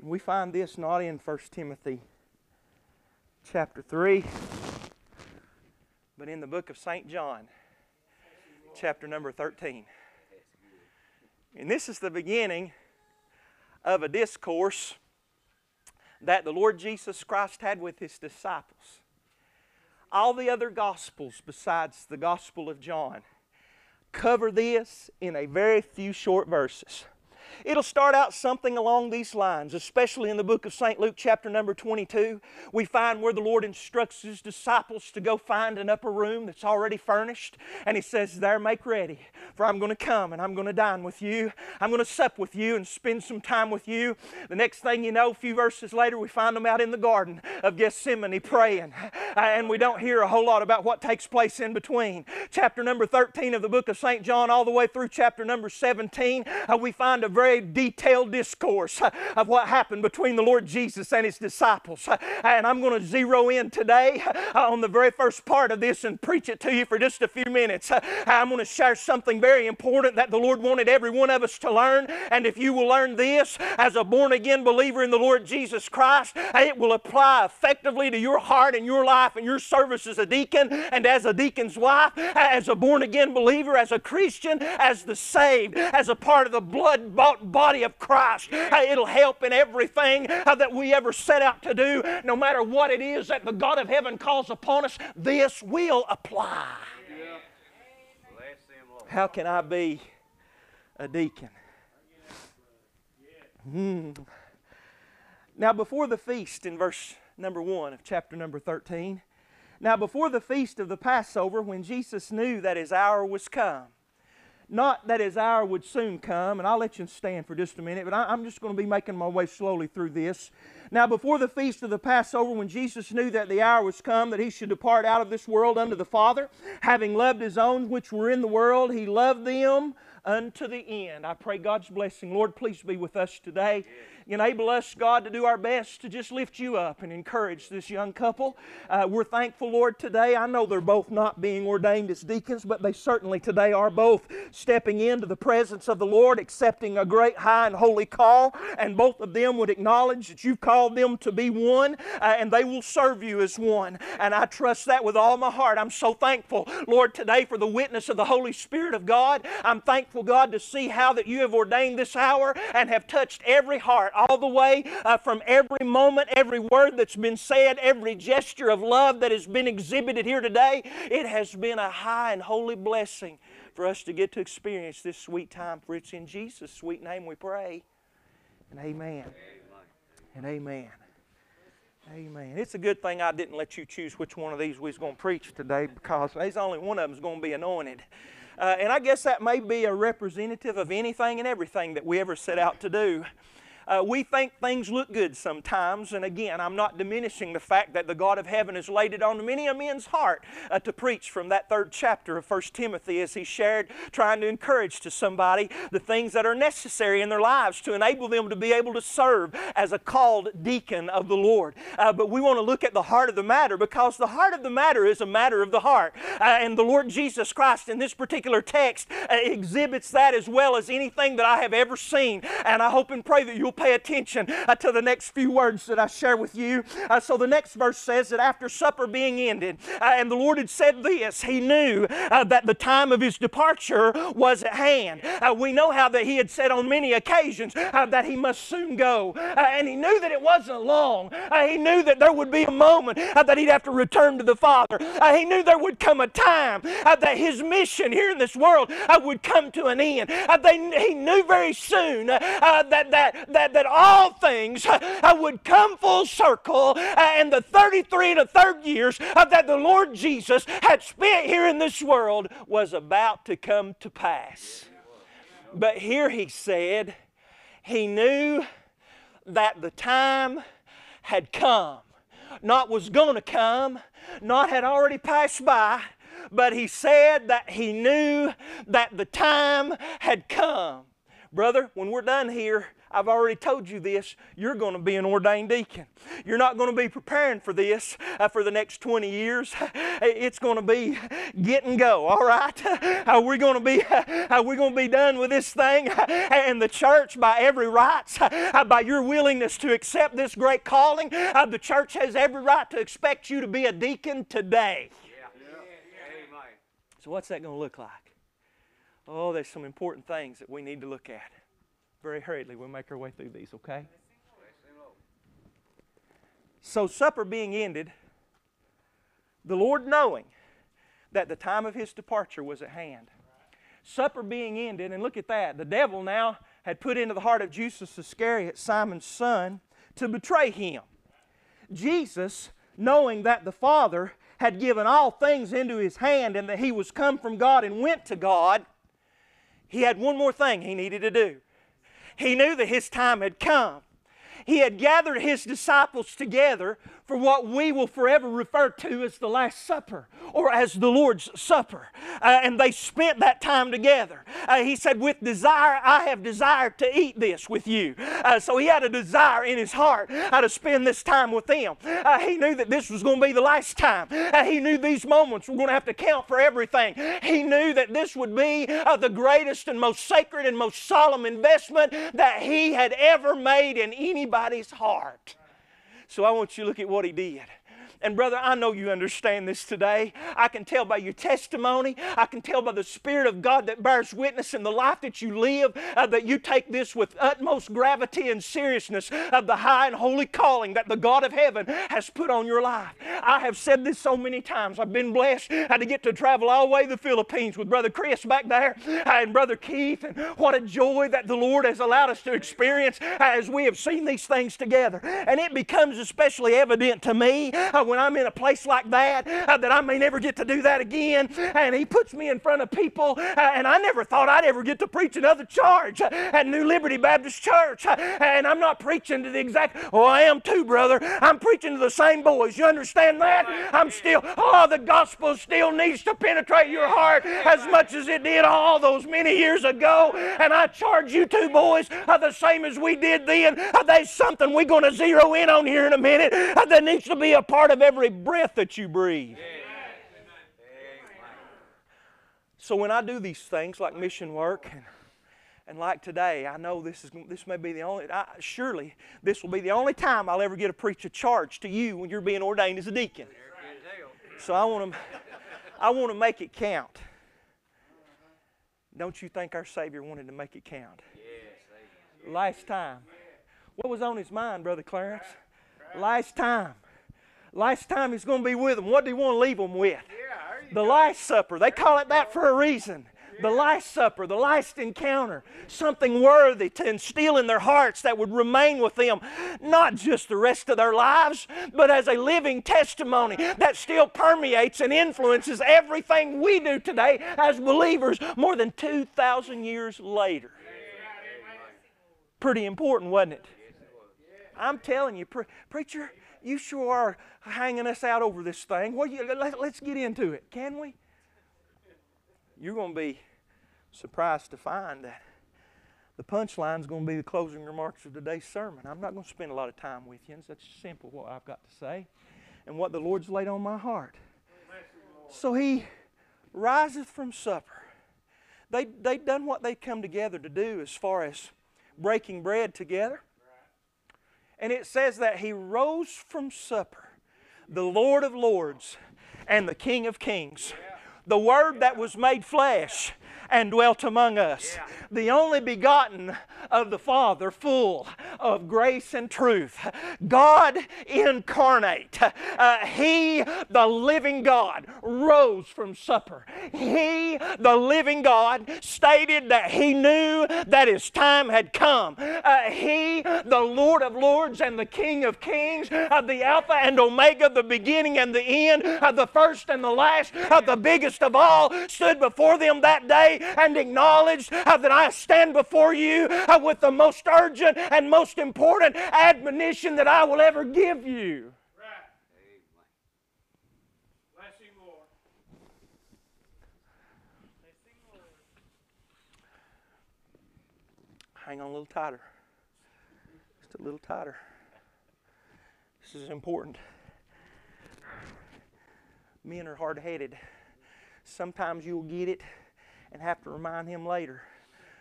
We find this not in 1 Timothy chapter 3, but in the book of St. John, chapter number 13. And this is the beginning of a discourse that the Lord Jesus Christ had with his disciples. All the other gospels, besides the Gospel of John, cover this in a very few short verses. It'll start out something along these lines, especially in the book of St. Luke, chapter number 22. We find where the Lord instructs his disciples to go find an upper room that's already furnished. And he says, There, make ready, for I'm going to come and I'm going to dine with you. I'm going to sup with you and spend some time with you. The next thing you know, a few verses later, we find them out in the Garden of Gethsemane praying. Uh, and we don't hear a whole lot about what takes place in between. Chapter number 13 of the book of St. John, all the way through chapter number 17, uh, we find a very detailed discourse of what happened between the Lord Jesus and his disciples. And I'm going to zero in today on the very first part of this and preach it to you for just a few minutes. I'm going to share something very important that the Lord wanted every one of us to learn. And if you will learn this as a born again believer in the Lord Jesus Christ, it will apply effectively to your heart and your life and your service as a deacon and as a deacon's wife, as a born again believer, as a Christian, as the saved, as a part of the blood body of Christ. It'll help in everything uh, that we ever set out to do, no matter what it is that the God of heaven calls upon us. This will apply. How can I be a deacon? Hmm. Now, before the feast, in verse number 1 of chapter number 13, now before the feast of the Passover, when Jesus knew that his hour was come, not that his hour would soon come, and I'll let you stand for just a minute, but I, am just going to be making my way slowly through this. Now, before the feast of the Passover, when Jesus knew that the hour was come that he should depart out of this world unto the Father, having loved his own which were in the world, he loved them unto the end. I pray God's blessing. Lord, please be with us today. Enable us, God, to do our best to just lift you up and encourage this young couple. Uh, we're thankful, Lord, today. I know they're both not being ordained as deacons, but they certainly today are both stepping into the presence of the Lord, accepting a great, high, and holy call. And both of them would acknowledge that you've called them to be one, uh, and they will serve you as one. And I trust that with all my heart. I'm so thankful, Lord, today for the witness of the Holy Spirit of God. I'm thankful, God, to see how that you have ordained this hour and have touched every heart all the way uh, from every moment, every word that's been said, every gesture of love that has been exhibited here today. It has been a high and holy blessing for us to get to experience this sweet time. For it's in Jesus' sweet name we pray. And amen. And amen. Amen. It's a good thing I didn't let you choose which one of these we was going to preach today because there's only one of them is going to be anointed. Uh, and I guess that may be a representative of anything and everything that we ever set out to do. Uh, we think things look good sometimes, and again, I'm not diminishing the fact that the God of heaven has laid it on many a man's heart uh, to preach from that third chapter of 1 Timothy as he shared, trying to encourage to somebody the things that are necessary in their lives to enable them to be able to serve as a called deacon of the Lord. Uh, but we want to look at the heart of the matter because the heart of the matter is a matter of the heart. Uh, and the Lord Jesus Christ in this particular text uh, exhibits that as well as anything that I have ever seen. And I hope and pray that you'll pay attention uh, to the next few words that I share with you. Uh, so the next verse says that after supper being ended, uh, and the Lord had said this, He knew uh, that the time of His departure was at hand. Uh, we know how that He had said on many occasions that He must soon go. and He knew that it wasn't long. he knew that there would be a moment that He'd have to return to the Father. he knew there would come a time that His mission here in this world would come to an end. They, he knew very soon that, that, that that, that all things uh, would come full circle uh, and the 33 and a third years uh, that the Lord Jesus had spent here in this world was about to come to pass. But here he said, he knew that the time had come. Not was going to come, not had already passed by, but he said that he knew that the time had come. Brother, when we're done here, I've already told you this. You're going to be an ordained deacon. You're not going to be preparing for this uh, for the next 20 years. It's going to be get and go, all right? *laughs* Uh, we're going to be *laughs* uh, we're going to be done with this thing *laughs* and the church by every right uh, by your willingness to accept this great calling, uh, the church has every right to expect you to be a deacon today. So what's that going to look like? Oh, there's some important things that we need to look at very hurriedly. We'll make our way through these, okay? So, supper being ended, the Lord knowing that the time of his departure was at hand. Supper being ended, and look at that. The devil now had put into the heart of Judas Iscariot, Simon's son, to betray him. Jesus, knowing that the Father had given all things into his hand and that he was come from God and went to God, he had one more thing he needed to do. He knew that his time had come. He had gathered his disciples together for what we will forever refer to as the Last Supper or as the Lord's Supper. Uh, and they spent that time together. Uh, he said, With desire, I have desired to eat this with you. Uh, so he had a desire in his heart uh, to spend this time with them. Uh, he knew that this was going to be the last time. Uh, he knew these moments were going to have to count for everything. He knew that this would be the greatest and most sacred and most solemn investment that he had ever made in anybody's heart. So I want you to look at what he did. And brother, I know you understand this today. I can tell by your testimony. I can tell by the Spirit of God that bears witness in the life that you live uh, that you take this with utmost gravity and seriousness of the high and holy calling that the God of heaven has put on your life. I have said this so many times. I've been blessed I had to get to travel all the way to the Philippines with Brother Chris back there and Brother Keith. And what a joy that the Lord has allowed us to experience as we have seen these things together. And it becomes especially evident to me uh, when I'm in a place like that, uh, that I may never get to do that again. And He puts me in front of people, uh, and I never thought I'd ever get to preach another charge at New Liberty Baptist Church. Uh, And I'm not preaching to the exact, oh, I am too, brother. I'm preaching to the same boys. You understand that? I'm still, oh, the gospel still needs to penetrate your heart as much as it did all those many years ago. And I charge you two boys uh, the same as we did then. Uh, there's something we're going to zero in on here in a minute uh, that needs to be a part of every breath that you breathe. So when I do these things like mission work and and like today, I know this is this may be the only. I, surely this will be the only time I'll ever get to preach a charge to you when you're being ordained as a deacon. So I want to, I want to make it count. Don't you think our Savior wanted to make it count? Last time, what was on his mind, brother Clarence? Last time, last time he's going to be with them. What do he want to leave them with? The Last Supper. They call it that for a reason the last supper, the last encounter, something worthy to instill in their hearts that would remain with them, not just the rest of their lives, but as a living testimony that still permeates and influences everything we do today as believers more than 2,000 years later. Pretty important, wasn't it? I'm telling you, pre- preacher, you sure are hanging us out over this thing. Well, you, let, let's get into it, can we? You're going to be surprised to find that the punchline is going to be the closing remarks of today's sermon. I'm not going to spend a lot of time with you. It's That's simple what I've got to say and what the Lord's laid on my heart. So he riseth from supper. They, they'd done what they'd come together to do as far as breaking bread together. And it says that he rose from supper, the Lord of Lords and the King of Kings. The Word that was made flesh and dwelt among us. Yeah. The only begotten of the Father, full of grace and truth. God incarnate. Uh, he, the living God, rose from supper. He, the living God, stated that he knew that his time had come. Uh, he, the Lord of lords and the King of kings, uh, the Alpha and Omega, the beginning and the end, uh, the first and the last, uh, the biggest of all, stood before them that day and acknowledged uh, that I stand before you uh, with the most urgent and most important admonition that I will ever give you. Hang on a little tighter. Just a little tighter. This is important. Men are hard headed. Sometimes you'll get it and have to remind him later.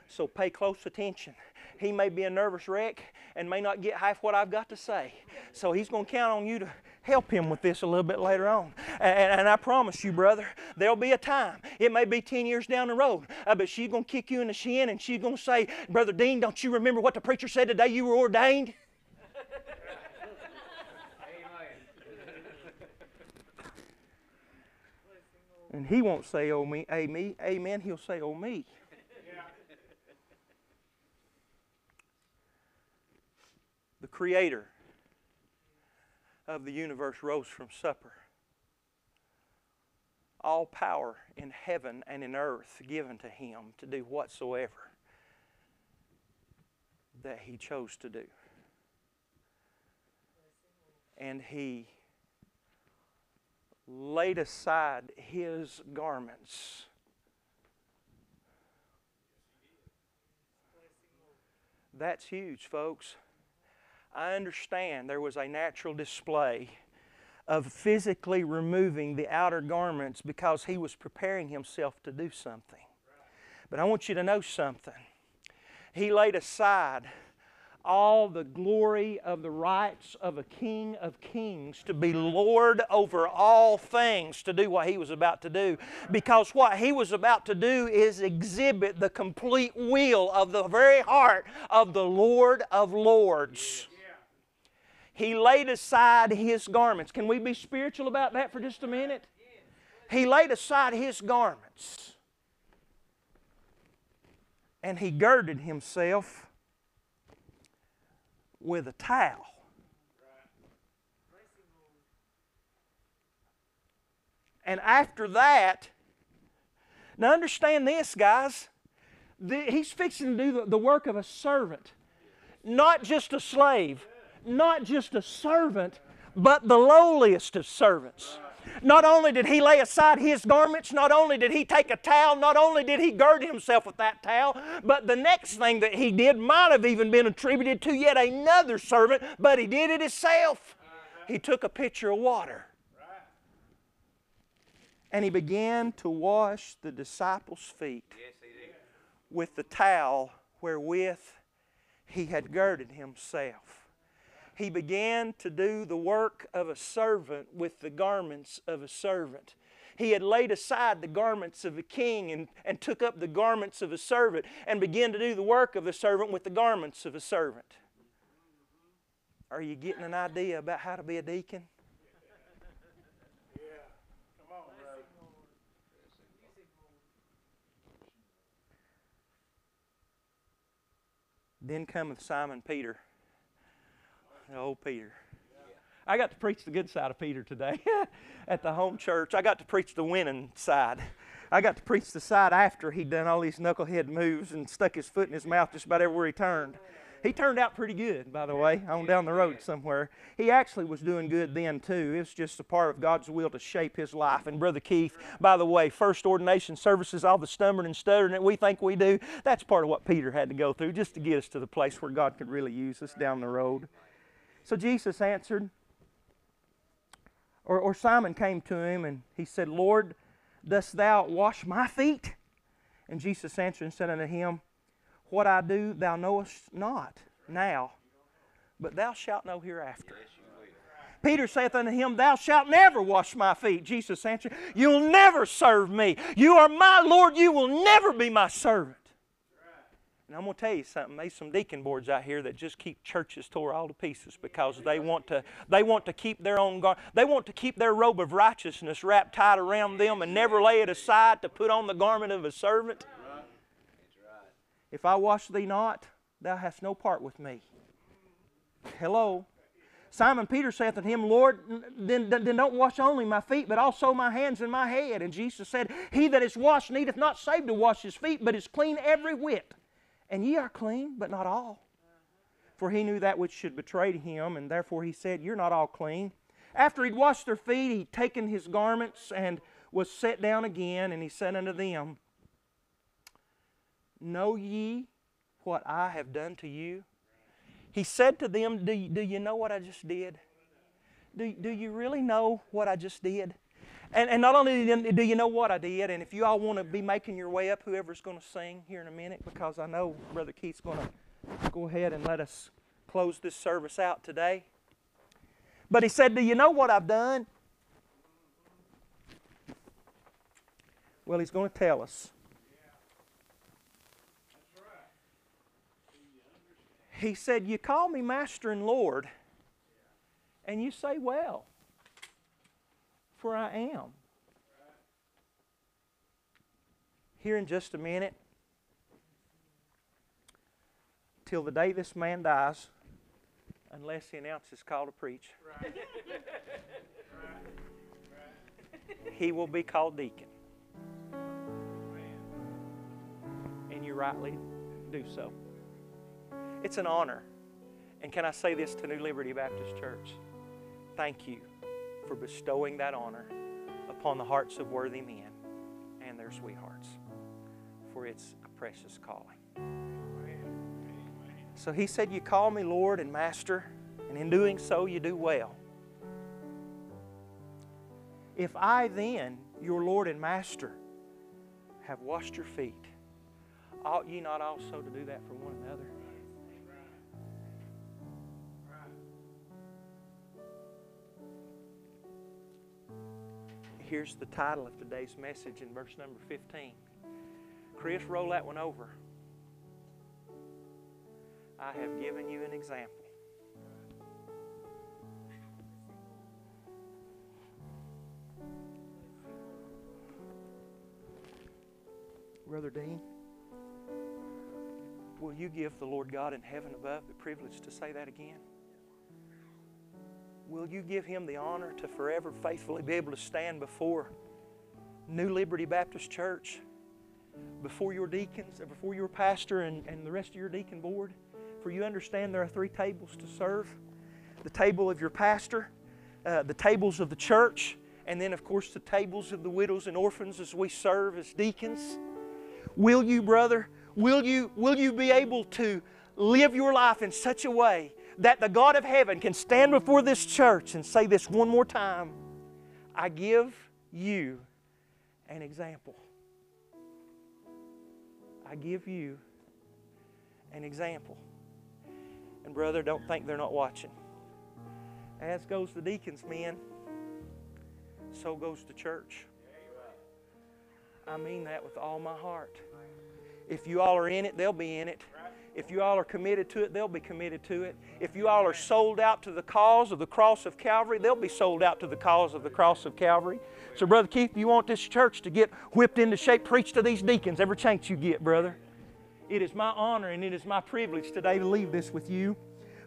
So pay close attention. He may be a nervous wreck and may not get half what I've got to say. So he's going to count on you to help him with this a little bit later on. And, and I promise you, brother, there'll be a time. It may be 10 years down the road, uh, but she's going to kick you in the shin and she's going to say, Brother Dean, don't you remember what the preacher said today you were ordained? And he won't say, oh, me, amen, amen. He'll say, oh, me. *laughs* The creator of the universe rose from supper. All power in heaven and in earth given to him to do whatsoever that he chose to do. And he laid aside his garments. That's huge, folks. I understand there was a natural display of physically removing the outer garments because he was preparing himself to do something. But I want you to know something. He laid aside all the glory of the rights of a king of kings to be Lord over all things to do what he was about to do. Because what he was about to do is exhibit the complete will of the very heart of the Lord of Lords. He laid aside his garments. Can we be spiritual about that for just a minute? He laid aside his garments and he girded himself with a towel. And after that, now understand this, guys. The, he's fixing to do the, the work of a servant, not just a slave, not just a servant, but the lowliest of servants. Not only did he lay aside his garments, not only did he take a towel, not only did he gird himself with that towel, but the next thing that he did might have even been attributed to yet another servant, but he did it himself. He took a pitcher of water. And he began to wash the disciples' feet with the towel wherewith he had girded himself he began to do the work of a servant with the garments of a servant. He had laid aside the garments of a king and, and took up the garments of a servant and began to do the work of a servant with the garments of a servant. Are you getting an idea about how to be a deacon? Then cometh Simon Peter Oh, Peter. I got to preach the good side of Peter today *laughs* at the home church. I got to preach the winning side. I got to preach the side after he'd done all these knucklehead moves and stuck his foot in his mouth just about everywhere he turned. He turned out pretty good, by the way, on down the road somewhere. He actually was doing good then, too. It was just a part of God's will to shape his life. And Brother Keith, by the way, first ordination services, all the stumbling and stuttering that we think we do, that's part of what Peter had to go through just to get us to the place where God could really use us down the road. So Jesus answered, or, or Simon came to him and he said, Lord, dost thou wash my feet? And Jesus answered and said unto him, What I do thou knowest not now, but thou shalt know hereafter. Peter saith unto him, Thou shalt never wash my feet. Jesus answered, You'll never serve me. You are my Lord, you will never be my servant. And I'm going to tell you something. There's some deacon boards out here that just keep churches tore all to pieces because they want to they want to keep their own gar- they want to keep their robe of righteousness wrapped tight around them and never lay it aside to put on the garment of a servant. If I wash thee not, thou hast no part with me. Hello. Simon Peter saith unto him, Lord, then, then don't wash only my feet, but also my hands and my head. And Jesus said, He that is washed needeth not save to wash his feet, but is clean every whit. And ye are clean, but not all. For he knew that which should betray him, and therefore he said, You're not all clean. After he'd washed their feet, he'd taken his garments and was set down again, and he said unto them, Know ye what I have done to you? He said to them, Do you, do you know what I just did? Do, do you really know what I just did? And, and not only do you know what I did, and if you all want to be making your way up, whoever's going to sing here in a minute, because I know Brother Keith's going to go ahead and let us close this service out today. But he said, Do you know what I've done? Well, he's going to tell us. He said, You call me Master and Lord, and you say, Well for I am. Here in just a minute, till the day this man dies, unless he announces call to preach, right. *laughs* he will be called deacon. And you rightly do so. It's an honor. And can I say this to New Liberty Baptist Church? Thank you for bestowing that honor upon the hearts of worthy men and their sweethearts, for it's a precious calling. So he said, You call me Lord and Master, and in doing so, you do well. If I then, your Lord and Master, have washed your feet, ought ye not also to do that for one here's the title of today's message in verse number 15. Chris, roll that one over. I have given you an example. Brother Dean, will you give the Lord God in heaven above the privilege to say that again? Will you give him the honor to forever faithfully be able to stand before New Liberty Baptist Church before your deacons, or before your pastor and, and the rest of your deacon board? For you understand there are three tables to serve the table of your pastor, uh, the tables of the church, and then, of course, the tables of the widows and orphans as we serve as deacons. Will you, brother, will you, will you be able to live your life in such a way that the God of heaven can stand before this church and say this one more time I give you an example. I give you an example. And, brother, don't think they're not watching. As goes the deacons, men, so goes the church. I mean that with all my heart. If you all are in it, they'll be in it. If you all are committed to it, they'll be committed to it. If you all are sold out to the cause of the cross of Calvary, they'll be sold out to the cause of the cross of Calvary. So, Brother Keith, you want this church to get whipped into shape, preach to these deacons every chance you get, brother. It is my honor and it is my privilege today to leave this with you.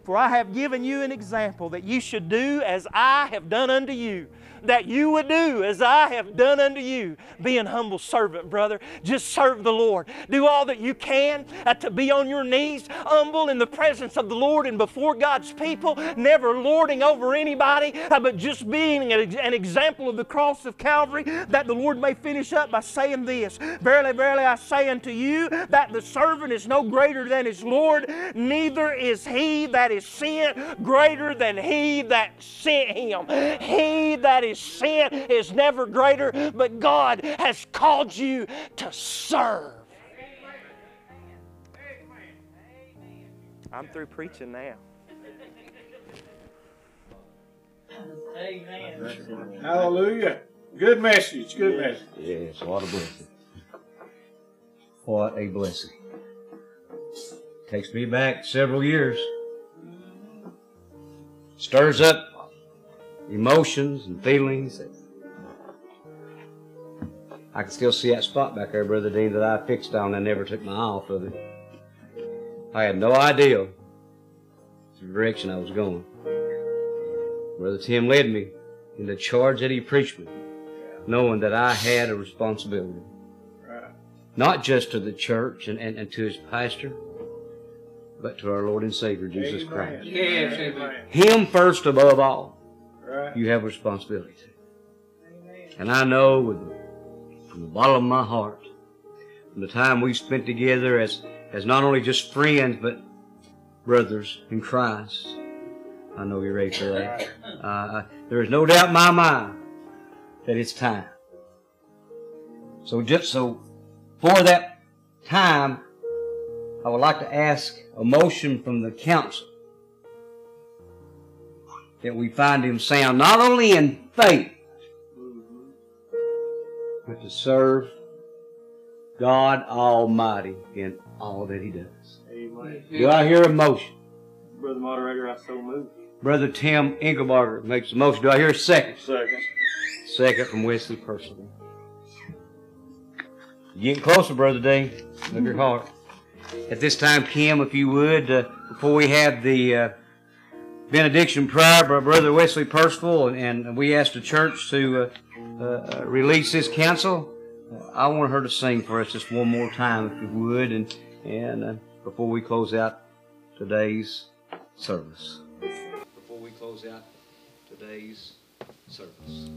For I have given you an example that you should do as I have done unto you that you would do as I have done unto you. Be an humble servant, brother. Just serve the Lord. Do all that you can uh, to be on your knees, humble in the presence of the Lord and before God's people, never lording over anybody, uh, but just being an, an example of the cross of Calvary, that the Lord may finish up by saying this Verily, verily, I say unto you that the servant is no greater than his Lord, neither is he that is sent greater than he that sent him. He that is sin is never greater, but God has called you to serve. I'm through preaching now. Amen. Hallelujah. Good message. Good message. Yes, what a blessing. What a blessing. Takes me back several years. Stirs up emotions and feelings. I can still see that spot back there, Brother Dean, that I fixed on and never took my eye off of it. I had no idea the direction I was going. Brother Tim led me in the charge that he preached me, knowing that I had a responsibility. Not just to the church and, and, and to his pastor, but to our Lord and Savior, Jesus Amen. Christ. Yes, amen. Him first above all, Right. you have responsibility to. And I know with the, from the bottom of my heart, from the time we spent together as, as not only just friends, but brothers in Christ, I know you're ready for that. Uh, there is no doubt in my mind that it's time. So just so for that time, I would like to ask a motion from the council that we find him sound not only in faith, but to serve God Almighty in all that he does. Amen. Do I hear a motion? Brother Moderator, I so move. Brother Tim Engelbarger makes a motion. Do I hear a second? Second. Second from Wesley Percival. Getting closer, Brother Dean, of your heart. At this time, Kim, if you would, uh, before we have the uh, benediction prayer by Brother Wesley Percival, and, and we ask the church to uh, uh, release this council, uh, I want her to sing for us just one more time, if you would, and and uh, before we close out today's service. Before we close out today's service.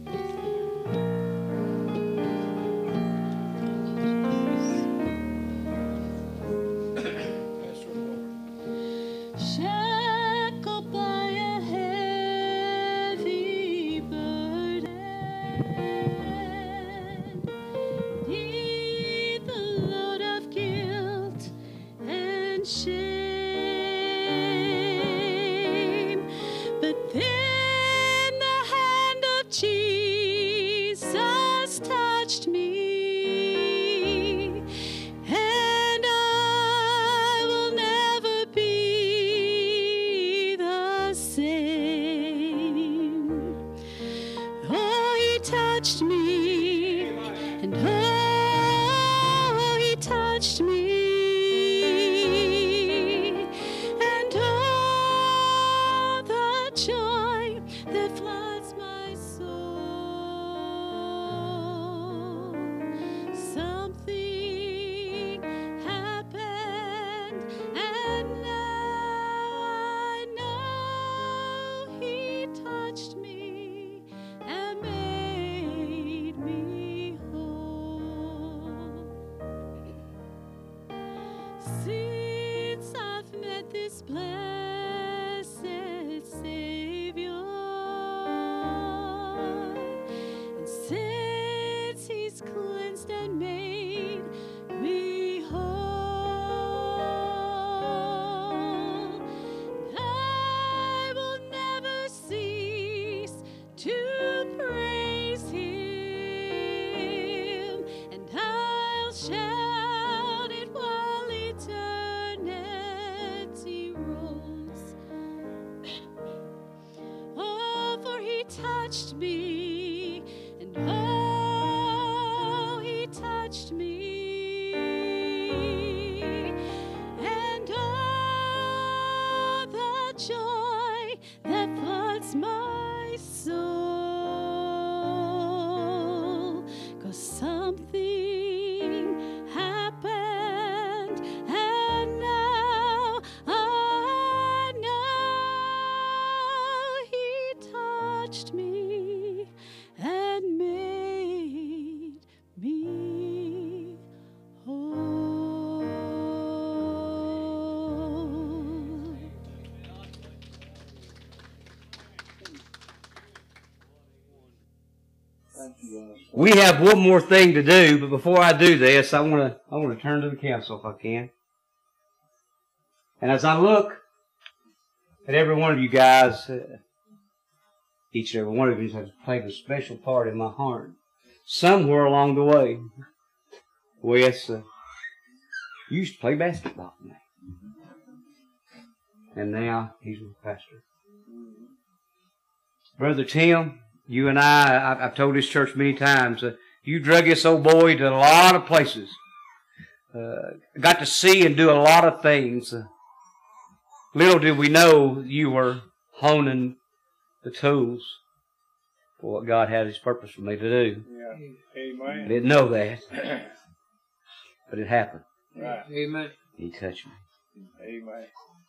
We have one more thing to do, but before I do this, I want to I want to turn to the council if I can. And as I look at every one of you guys, uh, each and every one of you has played a special part in my heart. Somewhere along the way, Wes, uh, you used to play basketball, man. and now he's a pastor. Brother Tim, you and I, I've, I've told this church many times, uh, you drug this old boy to a lot of places. Uh, got to see and do a lot of things. Little did we know you were honing the tools for what God had His purpose for me to do. Yeah. I Amen. didn't know that, *coughs* but it happened. Right. Amen. He touched me. Amen.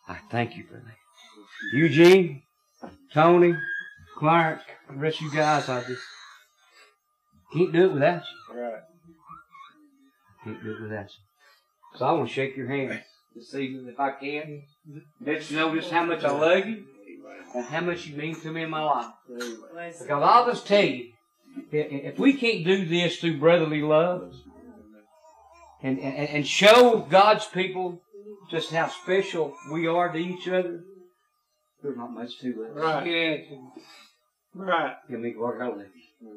I thank you for that. Eugene, Tony, Clark, the rest of you guys, I just can't do it without you. Right. Can't do it without you. So I want to shake your hand this evening if I can. Let you know just how much I love you and how much you mean to me in my life. Because I'll just tell you, if we can't do this through brotherly love and, and, and show God's people just how special we are to each other, there's not much to it. Right. Yes. Right. Give me Lord, I love you.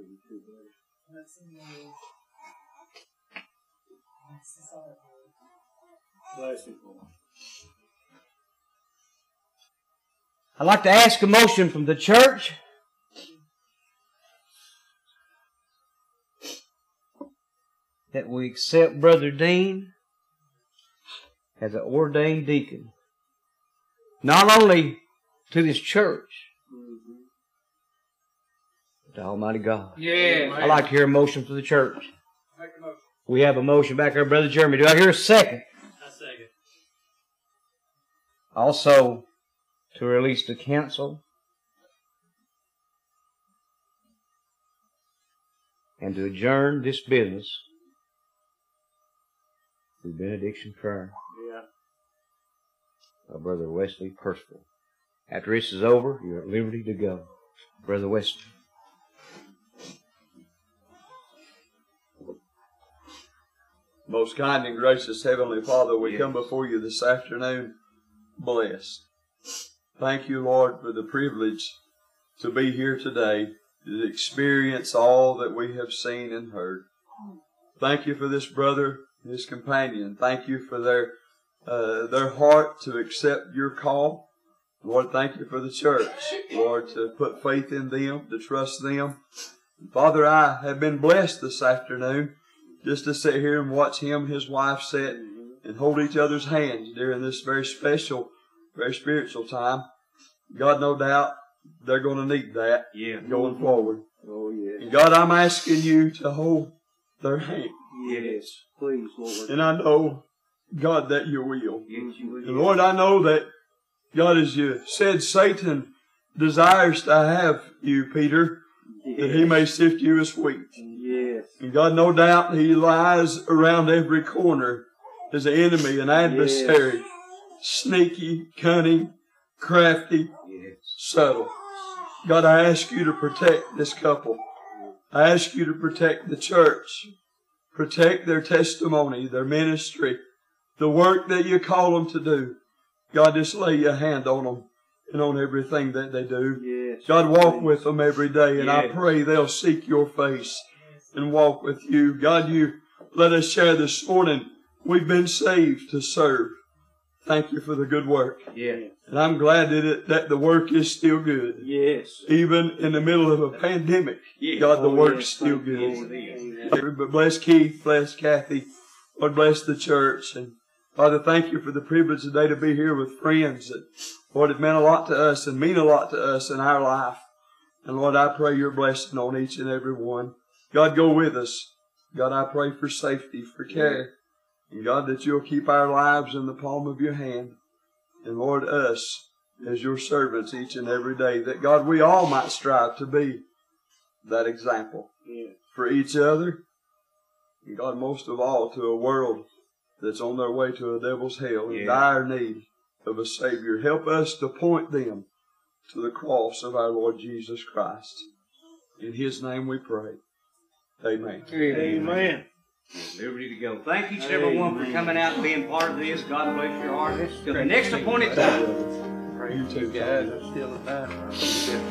Bless you. I'd like to ask a motion from the church. That we accept Brother Dean as an ordained deacon. Not only to this church, mm-hmm. but to Almighty God. Yes. I'd like to hear a motion for the church. We have a motion back there, Brother Jeremy. Do I hear a second? I second. Also, to release the council and to adjourn this business through benediction prayer Yeah. by Brother Wesley Percival. After this is over, you're at liberty to go. Brother Weston. Most kind and gracious Heavenly Father, we Yes. come before you this afternoon blessed. Thank you, Lord, for the privilege to be here today to experience all that we have seen and heard. Thank you for this brother, and his companion. Thank you for their uh, their heart to accept your call. Lord, thank you for the church. Lord, to put faith in them, to trust them. Father, I have been blessed this afternoon just to sit here and watch him and his wife sit and hold each other's hands during this very special, very spiritual time. God, no doubt, they're going to need that Yeah. going forward. Oh, yes. And God, I'm asking you to hold their hand. Yes. Please, Lord. And I know, God, that you will. Yes, you will. And Lord, I know that, God, as you said, Satan desires to have you, Peter, that he may sift you as wheat. Yes. And God, no doubt, he lies around every corner as an enemy, an adversary, sneaky, cunning, crafty, Yes. subtle. God, I ask you to protect this couple. I ask you to protect the church, protect their testimony, their ministry, the work that you call them to do. God, just lay your hand on them and on everything that they do. Yes. God, walk with them every day, and I pray they'll seek your face and walk with you. God, you let us share this morning. We've been saved to serve. Thank you for the good work. Yeah. And I'm glad that, it, that the work is still good. Yes. Even in the middle of a pandemic. God, the Oh, work's yes. still good. But bless Keith, bless Kathy, Lord bless the church. And Father, thank you for the privilege today to be here with friends that, Lord, it meant a lot to us and mean a lot to us in our life. And Lord, I pray your blessing on each and every one. God, go with us. God, I pray for safety, for care. And God, that you'll keep our lives in the palm of your hand. And Lord, us as your servants each and every day. That God, we all might strive to be that example Yes. for each other, and God, most of all, to a world that's on their way to a devil's hell in Yeah. dire need of a Savior. Help us to point them to the cross of our Lord Jesus Christ. In His name we pray. Amen. Amen. Liberty to go. Thank each and every one for coming out and being part of this. God bless your heart. Till the next appointed time. You two guys are still alive.